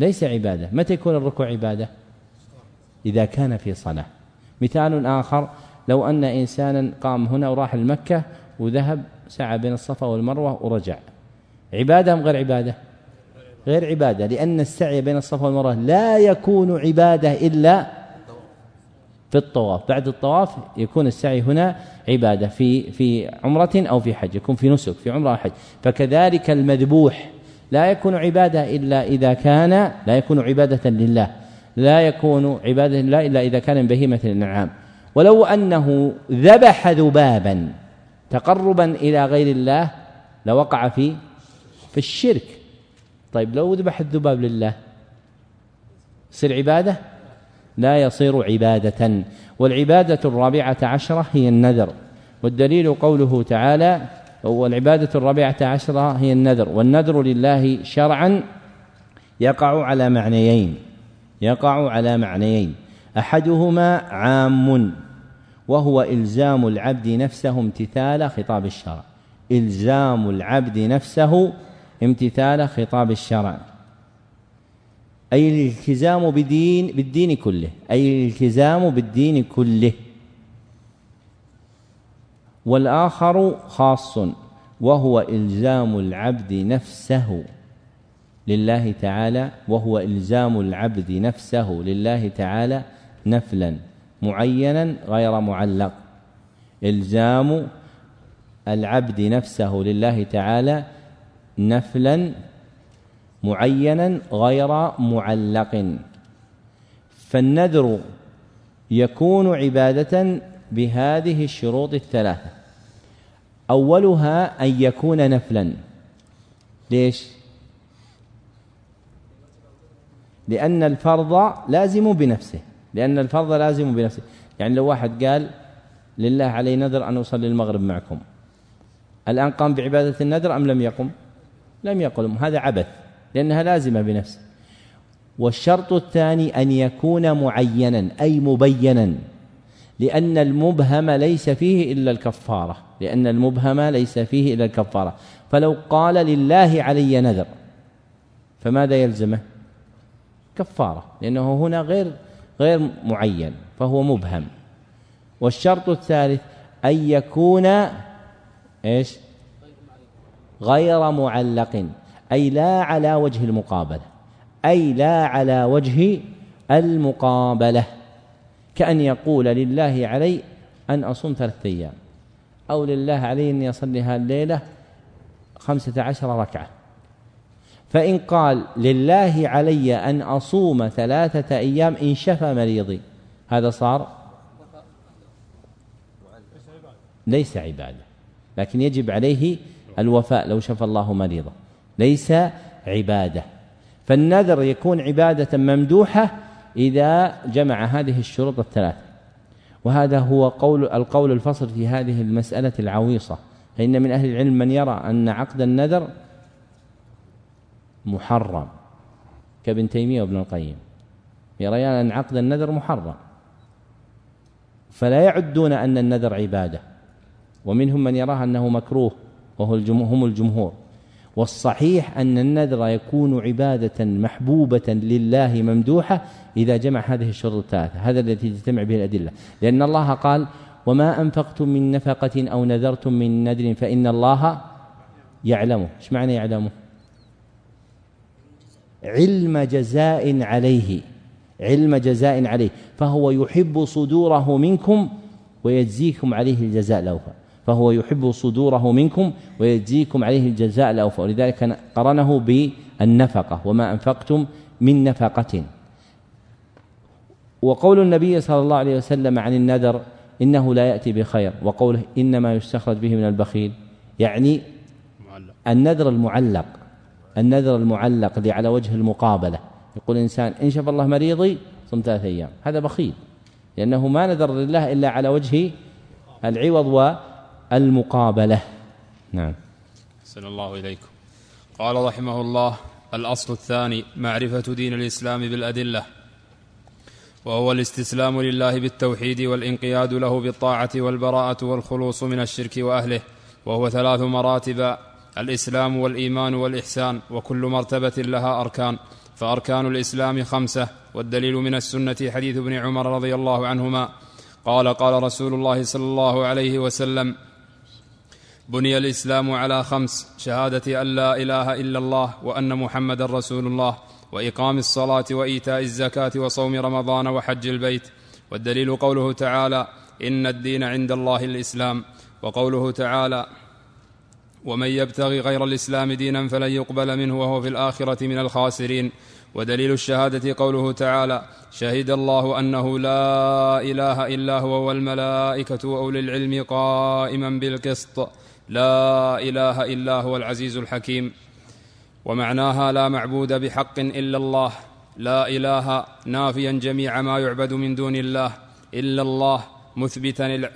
ليس عبادة. متى يكون الركوع عبادة؟ إذا كان في صلاة. مثال آخر لو أن إنسانا قام هنا وراح لمكة وذهب سعى بين الصفا والمروة ورجع. عبادة أم غير عبادة؟ غير عبادة لأن السعي بين الصفا والمروة لا يكون عبادة إلا في الطواف. بعد الطواف يكون السعي هنا عبادة في في عمرة أو في حج يكون في نسك في عمرة أو حج. فكذلك المذبوح. لا يكون عبادة إلا إذا كان لا يكون عبادة لله. لا يكون عبادة لله إلا إذا كان من بهيمة الأنعام. ولو أنه ذبح ذبابا تقربا إلى غير الله لوقع في في الشرك. طيب لو ذبح الذباب لله يصير عبادة؟ لا يصير عبادة. والعبادة الرابعة عشرة هي النذر. والدليل قوله تعالى والعبادة الرابعة عشرة هي النذر. والنذر لله شرعا يقع على معنيين. يقع على معنيين. أحدهما عام وهو إلزام العبد نفسه امتثال خطاب الشرع. إلزام العبد نفسه امتثال خطاب الشرع. أي الالتزام بدين بالدين كله. أي الالتزام بالدين كله. والآخر خاص وهو إلزام العبد نفسه لله تعالى وهو إلزام العبد نفسه لله تعالى نفلا معينا غير معلق. إلزام العبد نفسه لله تعالى نفلا معينا غير معلق. فالنذر يكون عبادة بهذه الشروط الثلاثة. أولها أن يكون نفلا. ليش؟ لأن الفرض لازم بنفسه. لأن الفرض لازم بنفسه. يعني لو واحد قال لله علي نذر أن أصلي المغرب معكم. الآن قام بعبادة النذر أم لم يقم؟ لم يقم. هذا عبث. لأنها لازمة بنفسه والشرط الثاني أن يكون معينا أي مبينا لأن المبهم ليس فيه إلا الكفارة لأن المبهم ليس فيه إلا الكفارة. فلو قال لله علي نذر فماذا يلزمه؟ كفارة لأنه هنا غير غير معين فهو مبهم. والشرط الثالث أن يكون إيش؟ غير معلق. أي لا على وجه المقابلة أي لا على وجه المقابلة. كأن يقول لله علي أن أصوم ثلاثة أيام أو لله علي أني أصلي الليلة خمسة عشر ركعة. فإن قال لله علي أن أصوم ثلاثة أيام إن شفى مريضي هذا صار ليس عبادة لكن يجب عليه الوفاء لو شفى الله مريضه ليس عبادة. فالنذر يكون عبادة ممدوحة إذا جمع هذه الشروط الثلاث. وهذا هو قول القول الفصل في هذه المسألة العويصة. فإن من أهل العلم من يرى أن عقد النذر محرم. كابن تيمية وابن القيم. يريان أن عقد النذر محرم. فلا يعدون أن النذر عبادة. ومنهم من يراه أنه مكروه وهو هم الجمهور. والصحيح أن النذر يكون عبادة محبوبة لله ممدوحة إذا جمع هذه الشروط الثلاثة هذا الذي تجتمع به الأدلة. لأن الله قال وما أنفقتم من نفقة أو نذرتم من نذر فإن الله يعلمه إيش معنى يعلمه علم جزاء عليه علم جزاء عليه فهو يحب صدوره منكم ويجزيكم عليه الجزاء الأوفى فهو يحب صدوره منكم ويجزيكم عليه الجزاء الأوفى ولذلك قرنه بالنفقة وما أنفقتم من نفقة. وقول النبي صلى الله عليه وسلم عن النذر إنه لا يأتي بخير وقوله إنما يستخرج به من البخيل يعني النذر المعلق النذر المعلق اللي على وجه المقابلة. يقول إنسان إن شاف الله مريضي صم ثلاثة أيام هذا بخيل لأنه ما نذر لله إلا على وجه العوض المقابلة. نعم. سن الله إليكم. قال رحمه الله الأصل الثاني معرفة دين الإسلام بالأدلة وهو الاستسلام لله بالتوحيد والانقياد له بالطاعة والبراءة والخلوص من الشرك وأهله وهو ثلاث مراتب الإسلام والإيمان والإحسان وكل مرتبة لها أركان. فأركان الإسلام خمسة والدليل من السنة حديث ابن عمر رضي الله عنهما. قال قال رسول الله صلى الله عليه وسلم بني الإسلام على خمس شهادة أن لا إله إلا الله وأن محمدا رسول الله وإقام الصلاة وإيتاء الزكاة وصوم رمضان وحج البيت. والدليل قوله تعالى إن الدين عند الله الإسلام. وقوله تعالى ومن يبتغي غير الإسلام دينا فلن يقبل منه وهو في الآخرة من الخاسرين. ودليل الشهادة قوله تعالى شهد الله أنه لا إله إلا هو والملائكة وأولي العلم قائما بالقسط. لا إله إلا هو العزيز الحكيم. ومعناها لا معبود بحق إلا الله. لا إله نافيا جميع ما يعبد من دون الله إلا الله.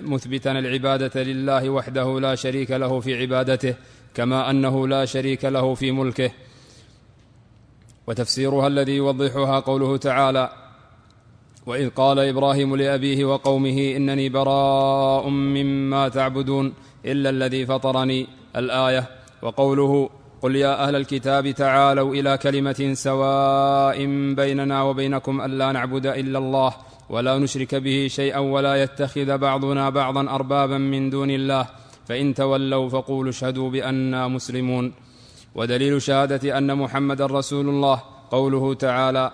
مثبتا العبادة لله وحده لا شريك له في عبادته كما أنه لا شريك له في ملكه. وتفسيرها الذي يوضحها قوله تعالى وإذ قال إبراهيم لأبيه وقومه إنني براء مما تعبدون. إلا الذي فطرني الآية. وقوله قل يا أهل الكتاب تعالوا إلى كلمة سواء بيننا وبينكم ألا نعبد إلا الله ولا نشرك به شيئا ولا يتخذ بعضنا بعضا أربابا من دون الله. فإن تولوا فقولوا اشهدوا بانا مسلمون. ودليل شهادة أن محمدا رسول الله قوله تعالى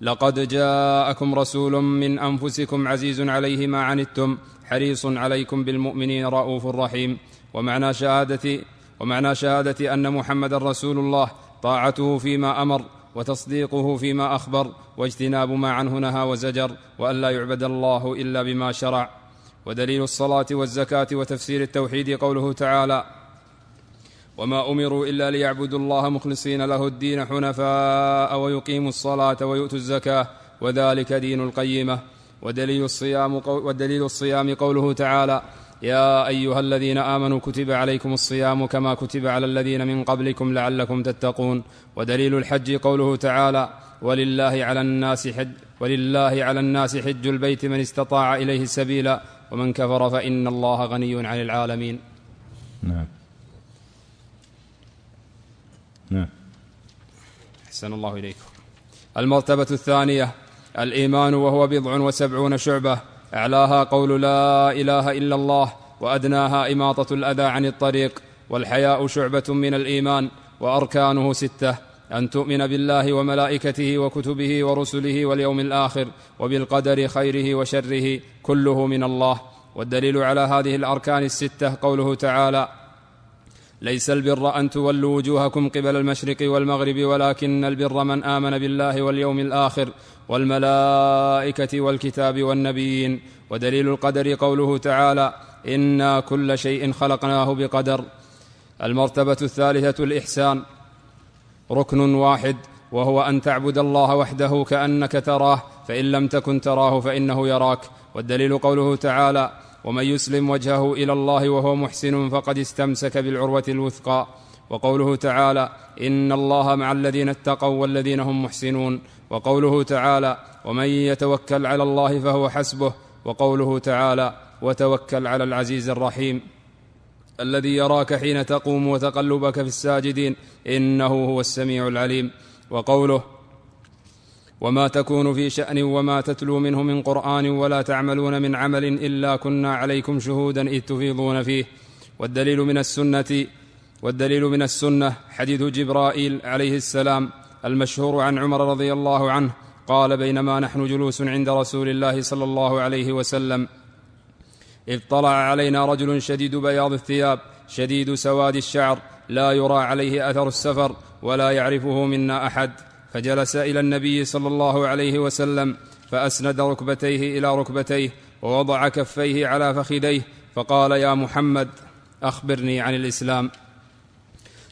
لقد جاءكم رسول من أنفسكم عزيز عليه ما عنتم حريص عليكم بالمؤمنين رؤوف رحيم. ومعنى شهاده ومعنى أن محمدا رسول الله طاعته فيما أمر وتصديقه فيما أخبر واجتناب ما عنه نهى وزجر وأن لا يعبد الله إلا بما شرع. ودليل الصلاة والزكاة وتفسير التوحيد قوله تعالى وما أمروا إلا ليعبدوا الله مخلصين له الدين حنفاء ويقيموا الصلاة ويؤتوا الزكاة وذلك دين القيمة. ودليل الصيام, ودليل الصيام قوله تعالى يا أيها الذين آمنوا كتب عليكم الصيام كما كتب على الذين من قبلكم لعلكم تتقون. ودليل الحج قوله تعالى ولله على الناس حج ولله على الناس حج البيت من استطاع إليه سبيلا ومن كفر فإن الله غني عن العالمين. نعم. نعم. أحسن الله إليكم. المرتبة الثانية الإيمان وهو بضع وسبعون شعبة أعلاها قول لا إله إلا الله وأدناها إماطة الأذى عن الطريق والحياء شعبة من الإيمان وأركانه ستة أن تؤمن بالله وملائكته وكتبه ورسله واليوم الآخر وبالقدر خيره وشره كله من الله. والدليل على هذه الأركان الستة قوله تعالى ليس البر أن تولوا وجوهكم قبل المشرق والمغرب ولكن البر من آمن بالله واليوم الآخر والملائكة والكتاب والنبيين ودليل القدر قوله تعالى أنا كل شيء خلقناه بقدر. المرتبة الثالثة الإحسان ركن واحد وهو أن تعبد الله وحده كأنك تراه فإن لم تكن تراه فإنه يراك. والدليل قوله تعالى ومن يسلم وجهه إلى الله وهو محسن فقد استمسك بالعروة الوثقى. وقوله تعالى ان الله مع الذين اتقوا والذين هم محسنون. وقوله تعالى ومن يتوكل على الله فهو حسبه وقوله تعالى وتوكل على العزيز الرحيم الذي يراك حين تقوم وتقلبك في الساجدين إنه هو السميع العليم. وقوله وما تكون في شأن وما تتلو منه من قرآن ولا تعملون من عمل إلا كنا عليكم شهودا إذ تفيضون فيه. والدليل من السنة والدليل من السنة حديث جبرائيل عليه السلام المشهور عن عمر رضي الله عنه قال بينما نحن جلوس عند رسول الله صلى الله عليه وسلم إذ طلع علينا رجل شديد بياض الثياب شديد سواد الشعر لا يرى عليه أثر السفر ولا يعرفه منا أحد فجلس إلى النبي صلى الله عليه وسلم فأسند ركبتيه إلى ركبتيه ووضع كفيه على فخذيه فقال يا محمد أخبرني عن الإسلام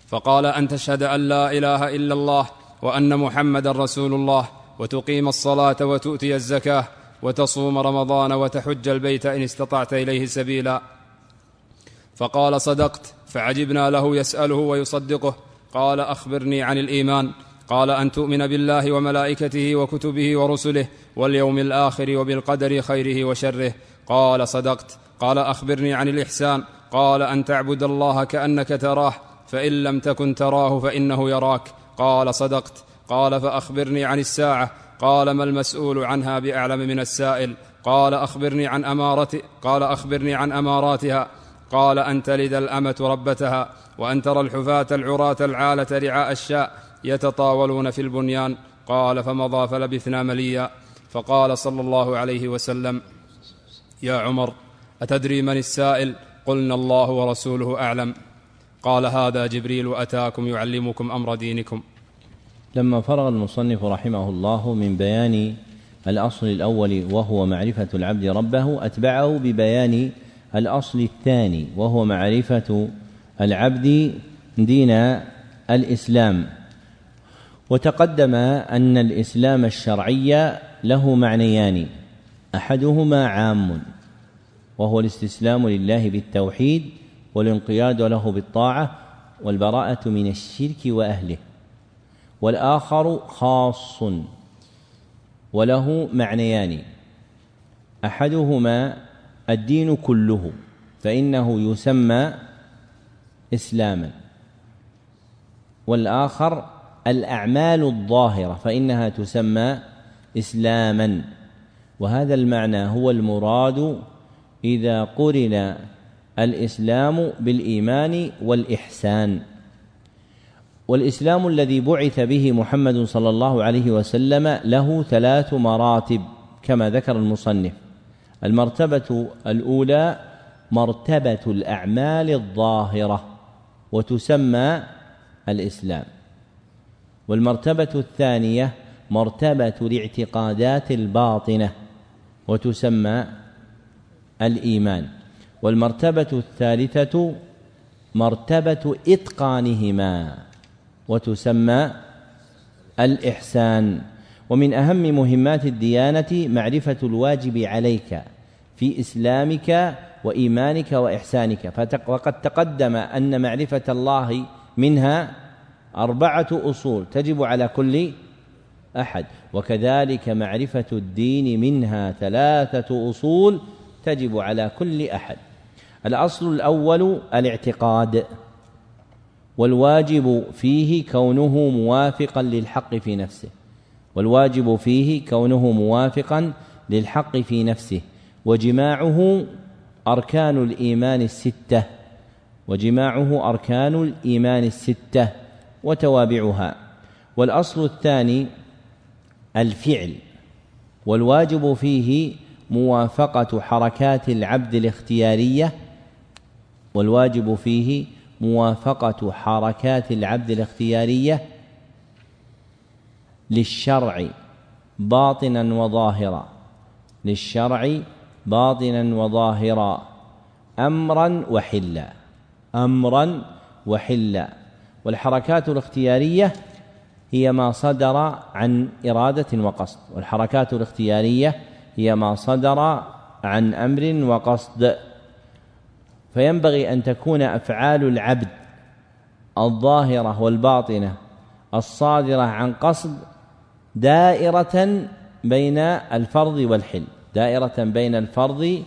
فقال أن تشهد أن لا إله إلا الله وأن محمدا رسول الله وتقيم الصلاة وتؤتي الزكاة وتصوم رمضان وتحج البيت إن استطعت إليه سبيلا. فقال صدقت فعجبنا له يسأله ويصدقه. قال أخبرني عن الإيمان. قال أن تؤمن بالله وملائكته وكتبه ورسله واليوم الآخر وبالقدر خيره وشره. قال صدقت. قال أخبرني عن الإحسان. قال أن تعبد الله كأنك تراه فإن لم تكن تراه فإنه يراك. قال صدقت. قال فأخبرني عن الساعة. قال ما المسؤول عنها بأعلم من السائل؟ قال أخبرني عن امارة قال أخبرني عن أماراتها. قال ان تلد الأمة ربتها؟ وأن ترى الحفاة العراة العالة رعاء الشاء يتطاولون في البنيان. قال فمضى فلبثنا مليا. فقال صلى الله عليه وسلم يا عمر أتدري من السائل؟ قلنا الله ورسوله أعلم. قال هذا جبريل اتاكم يعلمكم أمر دينكم. لما فرغ المصنف رحمه الله من بيان الأصل الأول وهو معرفة العبد ربه أتبعه ببيان الأصل الثاني وهو معرفة العبد دين الإسلام. وتقدم أن الإسلام الشرعي له معنيان أحدهما عام وهو الاستسلام لله بالتوحيد والانقياد له بالطاعة والبراءة من الشرك وأهله. والآخر خاص وله معنيان. أحدهما الدين كله فإنه يسمى إسلاما. والآخر الأعمال الظاهرة فإنها تسمى إسلاما. وهذا المعنى هو المراد إذا قرن الإسلام بالإيمان والإحسان. والإسلام الذي بعث به محمد صلى الله عليه وسلم له ثلاث مراتب كما ذكر المصنف. المرتبة الأولى مرتبة الأعمال الظاهرة وتسمى الإسلام. والمرتبة الثانية مرتبة الاعتقادات الباطنة وتسمى الإيمان. والمرتبة الثالثة مرتبة إتقانهما وتسمى الإحسان. ومن أهم مهمات الديانة معرفة الواجب عليك في إسلامك وإيمانك وإحسانك. وقد تقدم أن معرفة الله منها أربعة أصول تجب على كل أحد. وكذلك معرفة الدين منها ثلاثة أصول تجب على كل أحد. الأصل الأول الاعتقاد والواجب فيه كونه موافقا للحق في نفسه. والواجب فيه كونه موافقا للحق في نفسه. وجماعه أركان الإيمان الستة. وجماعه أركان الإيمان الستة وتوابعها. والأصل الثاني الفعل. والواجب فيه موافقة حركات العبد الاختيارية والواجب فيه موافقة حركات العبد الاختيارية للشرع باطنا وظاهرا. للشرع باطنا وظاهرا. أمرا وحلا. أمرا وحلا. والحركات الاختيارية هي ما صدر عن إرادة وقصد. والحركات الاختيارية هي ما صدر عن أمر وقصد. فينبغي أن تكون أفعال العبد الظاهرة والباطنة الصادرة عن قصد دائرة بين الفرض والحل. دائرة بين الفرض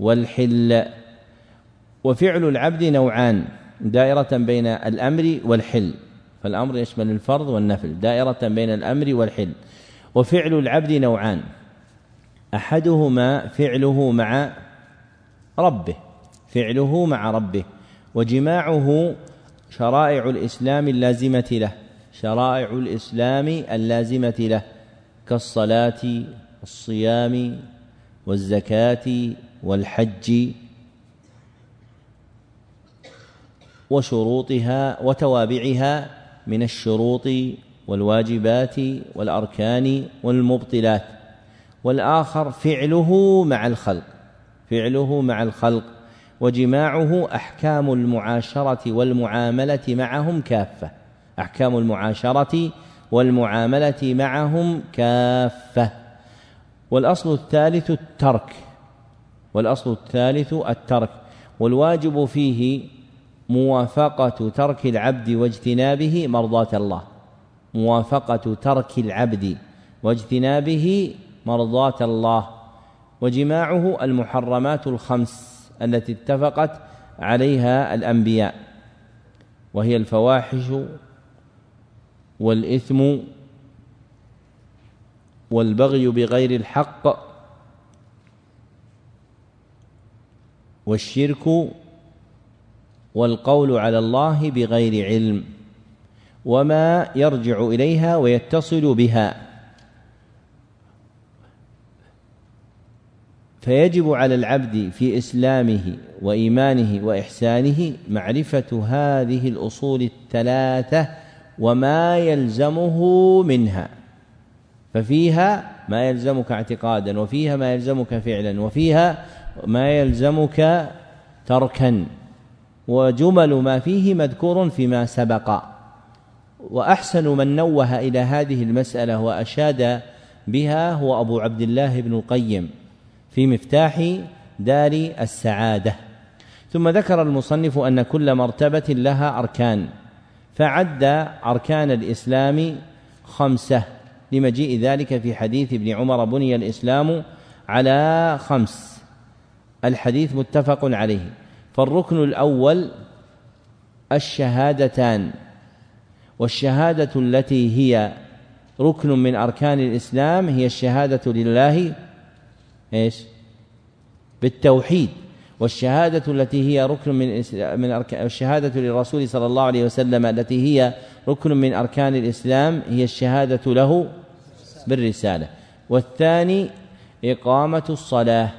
والحل. وفعل العبد نوعان. دائرة بين الأمر والحل. فالأمر يشمل الفرض والنفل. دائرة بين الأمر والحل. وفعل العبد نوعان. أحدهما فعله مع ربه. فعله مع ربه وجماعه شرائع الإسلام اللازمة له شرائع الإسلام اللازمة له كالصلاة والصيام والزكاة والحج وشروطها وتوابعها من الشروط والواجبات والأركان والمبطلات والآخر فعله مع الخلق فعله مع الخلق وجماعه أحكام المعاشرة والمعاملة معهم كافة. أحكام المعاشرة والمعاملة معهم كافة. والأصل الثالث الترك. والأصل الثالث الترك. والواجب فيه موافقة ترك العبد واجتنابه مرضاة الله. موافقة ترك العبد واجتنابه مرضاة الله. وجماعه المحرمات الخمس. التي اتفقت عليها الأنبياء وهي الفواحش والإثم والبغي بغير الحق والشرك والقول على الله بغير علم وما يرجع إليها ويتصل بها. فيجب على العبد في إسلامه وإيمانه وإحسانه معرفة هذه الأصول الثلاثة وما يلزمه منها. ففيها ما يلزمك اعتقادا وفيها ما يلزمك فعلا وفيها ما يلزمك تركا. وجمل ما فيه مذكور فيما سبق. وأحسن من نوه إلى هذه المسألة وأشاد بها هو أبو عبد الله بن القيم. في مفتاح دار السعادة. ثم ذكر المصنف أن كل مرتبة لها أركان فعد أركان الإسلام خمسة. لمجيء ذلك في حديث ابن عمر بني الإسلام على خمس. الحديث متفق عليه. فالركن الأول الشهادتان والشهادة التي هي ركن من أركان الإسلام هي الشهادة لله إيش؟ بالتوحيد. والشهادة التي هي ركن من من الشهادة للرسول صلى الله عليه وسلم التي هي ركن من أركان الإسلام هي الشهادة له بالرسالة. والثاني إقامة الصلاة.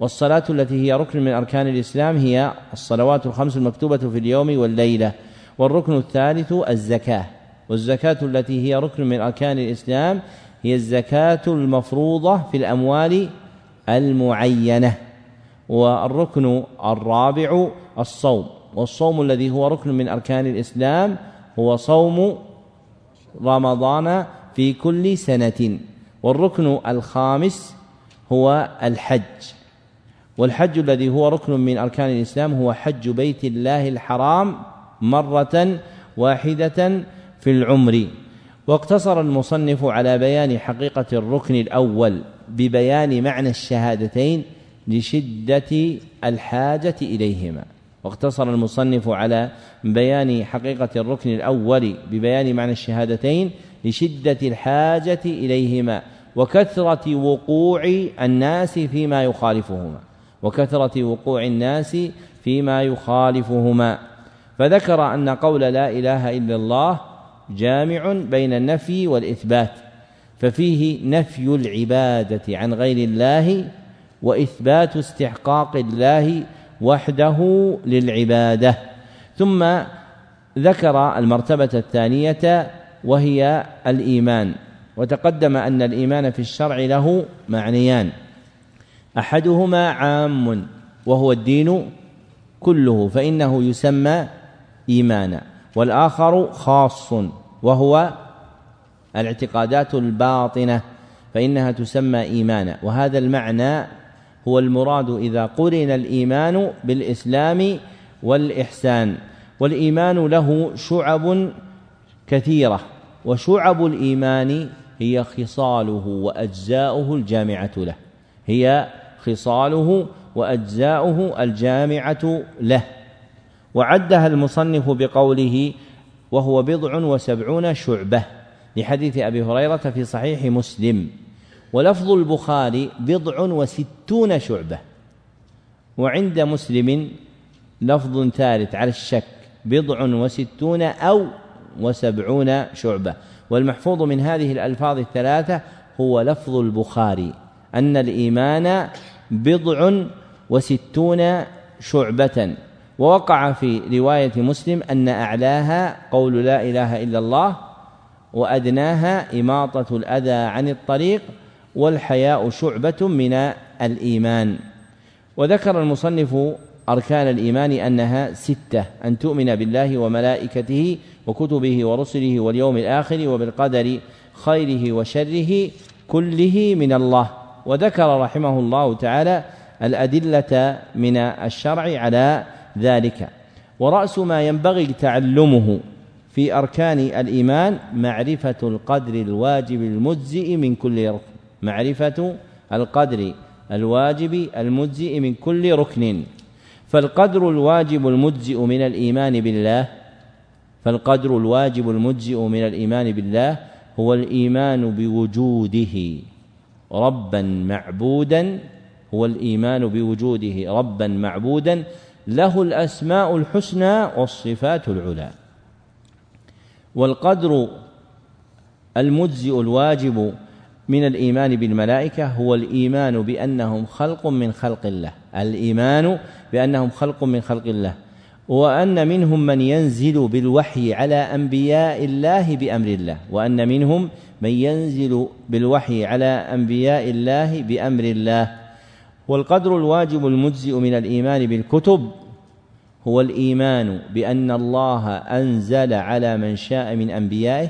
والصلاة التي هي ركن من أركان الإسلام هي الصلوات الخمس المكتوبة في اليوم والليلة. والركن الثالث الزكاة. والزكاة التي هي ركن من أركان الإسلام هي الزكاة المفروضة في الأموال المعينة والركن الرابع الصوم والصوم الذي هو ركن من أركان الإسلام هو صوم رمضان في كل سنة والركن الخامس هو الحج. والحج الذي هو ركن من أركان الإسلام هو حج بيت الله الحرام مرة واحدة في العمر. واقتصر المصنف على بيان حقيقة الركن الأول. ببيان معنى الشهادتين لشدة الحاجة إليهما. واقتصر المصنف على بيان حقيقة الركن الأول ببيان معنى الشهادتين لشدة الحاجة إليهما وكثرة وقوع الناس فيما يخالفهما. وكثرة وقوع الناس فيما يخالفهما. فذكر أن قول لا إله إلا الله جامع بين النفي والإثبات. ففيه نفي العبادة عن غير الله وإثبات استحقاق الله وحده للعبادة. ثم ذكر المرتبة الثانية وهي الإيمان. وتقدم أن الإيمان في الشرع له معنيان. أحدهما عام وهو الدين كله فإنه يسمى إيمانا والآخر خاص وهو الاعتقادات الباطنة فإنها تسمى إيمانا. وهذا المعنى هو المراد إذا قرن الإيمان بالإسلام والإحسان. والإيمان له شعب كثيرة وشعب الإيمان هي خصاله وأجزاؤه الجامعة له. هي خصاله وأجزاؤه الجامعة له. وعدها المصنف بقوله وهو بضع وسبعون شعبة. لحديث أبي هريرة في صحيح مسلم. ولفظ البخاري بضع وستون شعبة. وعند مسلم لفظ ثالث على الشك بضع وستون أو وسبعون شعبة. والمحفوظ من هذه الألفاظ الثلاثة هو لفظ البخاري أن الإيمان بضع وستون شعبة. ووقع في رواية مسلم أن أعلاها قول لا إله إلا الله وأدناها إماطة الأذى عن الطريق والحياء شعبة من الإيمان. وذكر المصنف أركان الإيمان أنها ستة أن تؤمن بالله وملائكته وكتبه ورسله واليوم الآخر وبالقدر خيره وشره كله من الله. وذكر رحمه الله تعالى الأدلة من الشرع على ذلك. ورأس ما ينبغي تعلمه في أركان الإيمان معرفة القدر الواجب المجزئ من كل ركن. معرفة القدر الواجب المجزئ من كل ركن. فالقدر الواجب المجزئ من الإيمان بالله فالقدر الواجب المجزئ من الإيمان بالله هو الإيمان بوجوده. ربا معبودا هو الإيمان بوجوده. ربا معبودا له الأسماء الحسنى والصفات العلى. والقدر المجزئ الواجب من الإيمان بالملائكة هو الإيمان بأنهم خلق من خلق الله. الإيمان بأنهم خلق من خلق الله. وأن منهم من ينزل بالوحي على أنبياء الله بأمر الله. وأن منهم من ينزل بالوحي على أنبياء الله بأمر الله. والقدر الواجب المجزئ من الإيمان بالكتب هو الإيمان بأن الله أنزل على من شاء من أنبيائه.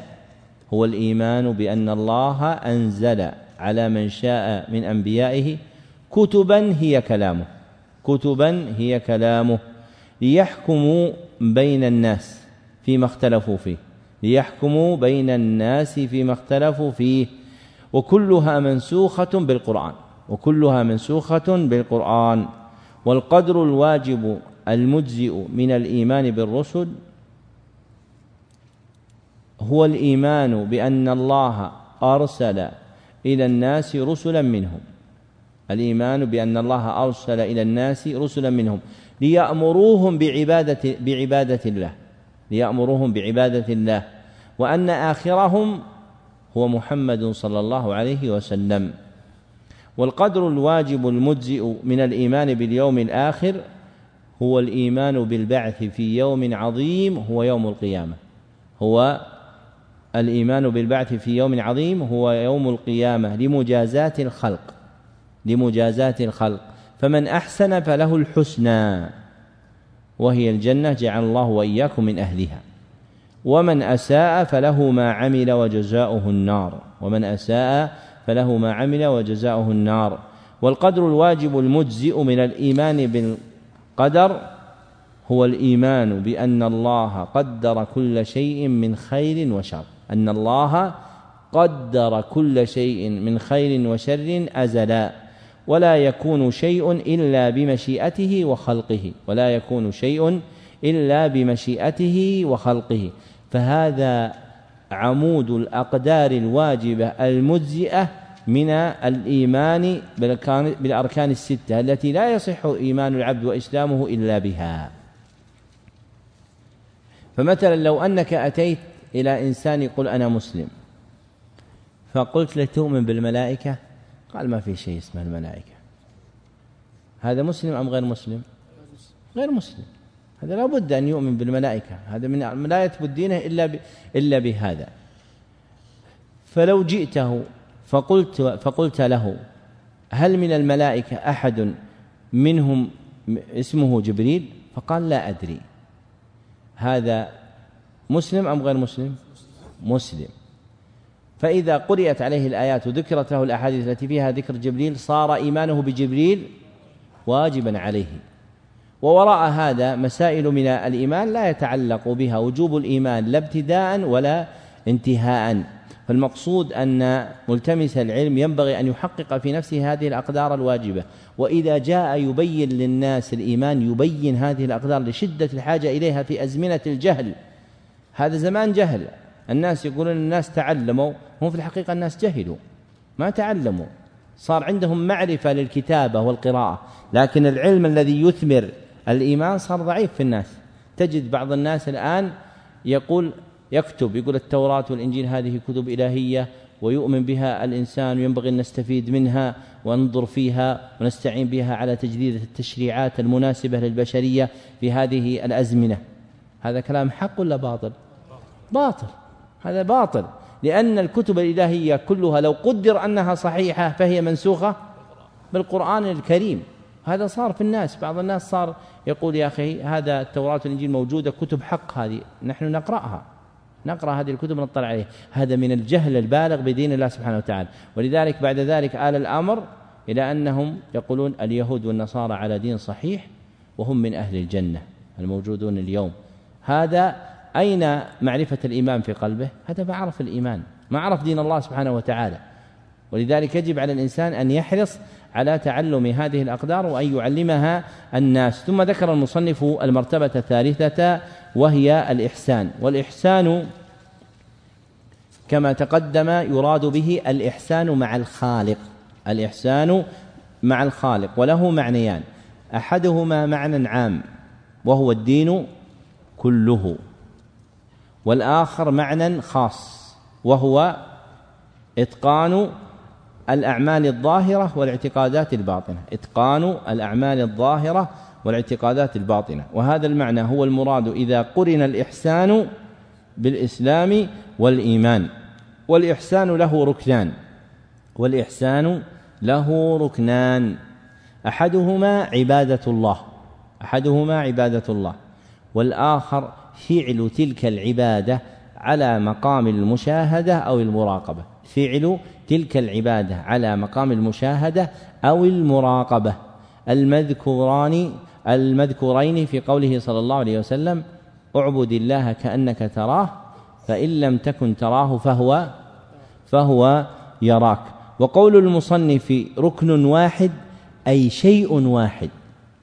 هو الإيمان بأن الله أنزل على من شاء من أنبيائه. كتبا هي كلامه. كتبا هي كلامه. ليحكموا بين الناس فيما اختلفوا فيه. ليحكموا بين الناس فيما اختلفوا فيه. وكلها منسوخة بالقرآن. وكلها منسوخة بالقرآن. والقدر الواجب المجزئ من الإيمان بالرسل هو الإيمان بأن الله أرسل إلى الناس رسلا منهم. الإيمان بأن الله أرسل إلى الناس رسلا منهم. ليأمروهم بعبادة بعبادة الله. ليأمروهم بعبادة الله. وأن آخرهم هو محمد صلى الله عليه وسلم. والقدر الواجب المجزئ من الإيمان باليوم الآخر هو الإيمان بالبعث في يوم عظيم هو يوم القيامة. هو الإيمان بالبعث في يوم عظيم هو يوم القيامة لمجازاة الخلق لمجازاة الخلق. فمن أحسن فله الحسنى وهي الجنة جعل الله وإياكم من أهلها. ومن أساء فله ما عمل وجزاؤه النار. ومن أساء فله ما عمل وجزاؤه النار. والقدر الواجب المجزئ من الإيمان بالقدر هو الإيمان بأن الله قدر كل شيء من خير وشر. أن الله قدر كل شيء من خير وشر أزلا. ولا يكون شيء إلا بمشيئته وخلقه. ولا يكون شيء إلا بمشيئته وخلقه. فهذا عمود الأقدار الواجبة المجزئة من الإيمان بالأركان الستة التي لا يصح إيمان العبد وإسلامه إلا بها. فمثلا لو أنك أتيت إلى إنسان يقول أنا مسلم فقلت له تؤمن بالملائكة؟ قال ما في شيء اسمه الملائكة. هذا مسلم أم غير مسلم؟ غير مسلم. هذا لا بد أن يؤمن بالملائكة. هذا من لا يثبت دينه إلا. إلا بهذا. فلو جئته فقلت فقلت له هل من الملائكة أحد منهم اسمه جبريل؟ فقال لا أدري. هذا مسلم أم غير مسلم؟ مسلم. فإذا قرئت عليه الآيات وذكرت له الأحاديث التي فيها ذكر جبريل صار إيمانه بجبريل واجبا عليه. ووراء هذا مسائل من الإيمان لا يتعلق بها وجوب الإيمان لا ابتداء ولا انتهاء. فالمقصود أن ملتمس العلم ينبغي أن يحقق في نفسه هذه الأقدار الواجبة. وإذا جاء يبين للناس الإيمان يبين هذه الأقدار لشدة الحاجة إليها في أزمنة الجهل. هذا زمان جهل. الناس يقولون الناس تعلموا هم في الحقيقة الناس جهلوا ما تعلموا. صار عندهم معرفة للكتابة والقراءة لكن العلم الذي يثمر الإيمان صار ضعيف في الناس. تجد بعض الناس الآن يقول يكتب يقول التوراة والإنجيل هذه كتب إلهية ويؤمن بها الإنسان وينبغي أن نستفيد منها وننظر فيها ونستعين بها على تجديد التشريعات المناسبة للبشرية في هذه الأزمنة. هذا كلام حق ولا باطل؟ باطل. هذا باطل. لأن الكتب الإلهية كلها لو قدر أنها صحيحة فهي منسوخة بالقرآن الكريم. هذا صار في الناس. بعض الناس صار يقول يا أخي هذا التوراة والإنجيل موجودة كتب حق هذه نحن نقرأها. نقرأ هذه الكتب نطلع عليها هذا من الجهل البالغ بدين الله سبحانه وتعالى. ولذلك بعد ذلك آل الأمر إلى أنهم يقولون اليهود والنصارى على دين صحيح وهم من أهل الجنة الموجودون اليوم. هذا أين معرفة الإيمان في قلبه؟ هذا ما عرف الإيمان. ما عرف دين الله سبحانه وتعالى. ولذلك يجب على الإنسان أن يحرص على تعلم هذه الأقدار وأن يعلمها الناس. ثم ذكر المصنف المرتبة الثالثة وهي الإحسان. والإحسان كما تقدم يراد به الإحسان مع الخالق. الإحسان مع الخالق وله معنيان. أحدهما معنى عام وهو الدين كله. والآخر معنى خاص وهو إتقان الأعمال الظاهرة والاعتقادات الباطنة. إتقان الأعمال الظاهرة والاعتقادات الباطنة. وهذا المعنى هو المراد إذا قرن الإحسان بالإسلام والإيمان. والإحسان له ركنان. والإحسان له ركنان. أحدهما عبادة الله. أحدهما عبادة الله. والآخر فعل تلك العبادة على مقام المشاهدة أو المراقبة. فعل تلك العبادة على مقام المشاهدة أو المراقبة. المذكوران المذكورين في قوله صلى الله عليه وسلم اعبد الله كأنك تراه فإن لم تكن تراه فهو فهو يراك. وقول المصنف ركن واحد أي شيء واحد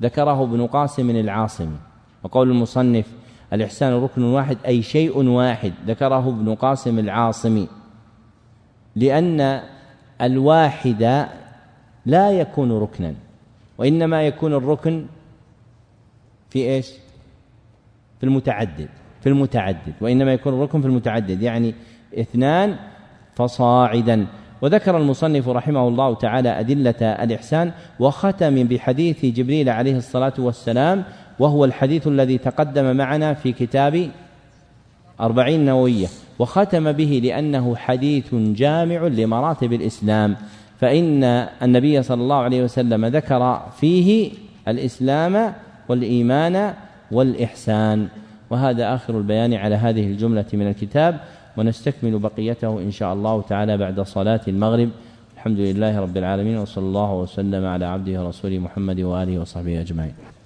ذكره ابن قاسم العاصمي وقول المصنف الإحسان ركن واحد أي شيء واحد ذكره ابن قاسم العاصمي لأن الواحد لا يكون ركنا وإنما يكون الركن في إيش؟ في المتعدد في المتعدد وإنما يكون الركن في المتعدد يعني اثنان فصاعدا وذكر المصنف رحمه الله تعالى أدلة الإحسان وختم بحديث جبريل عليه الصلاة والسلام وهو الحديث الذي تقدم معنا في كتاب أربعين نووية وختم به لأنه حديث جامع لمراتب الإسلام فإن النبي صلى الله عليه وسلم ذكر فيه الإسلام والإيمان والإحسان. وهذا آخر البيان على هذه الجملة من الكتاب ونستكمل بقيته إن شاء الله تعالى بعد صلاة المغرب. الحمد لله رب العالمين وصلى الله وسلم على عبده ورسوله محمد وآله وصحبه أجمعين.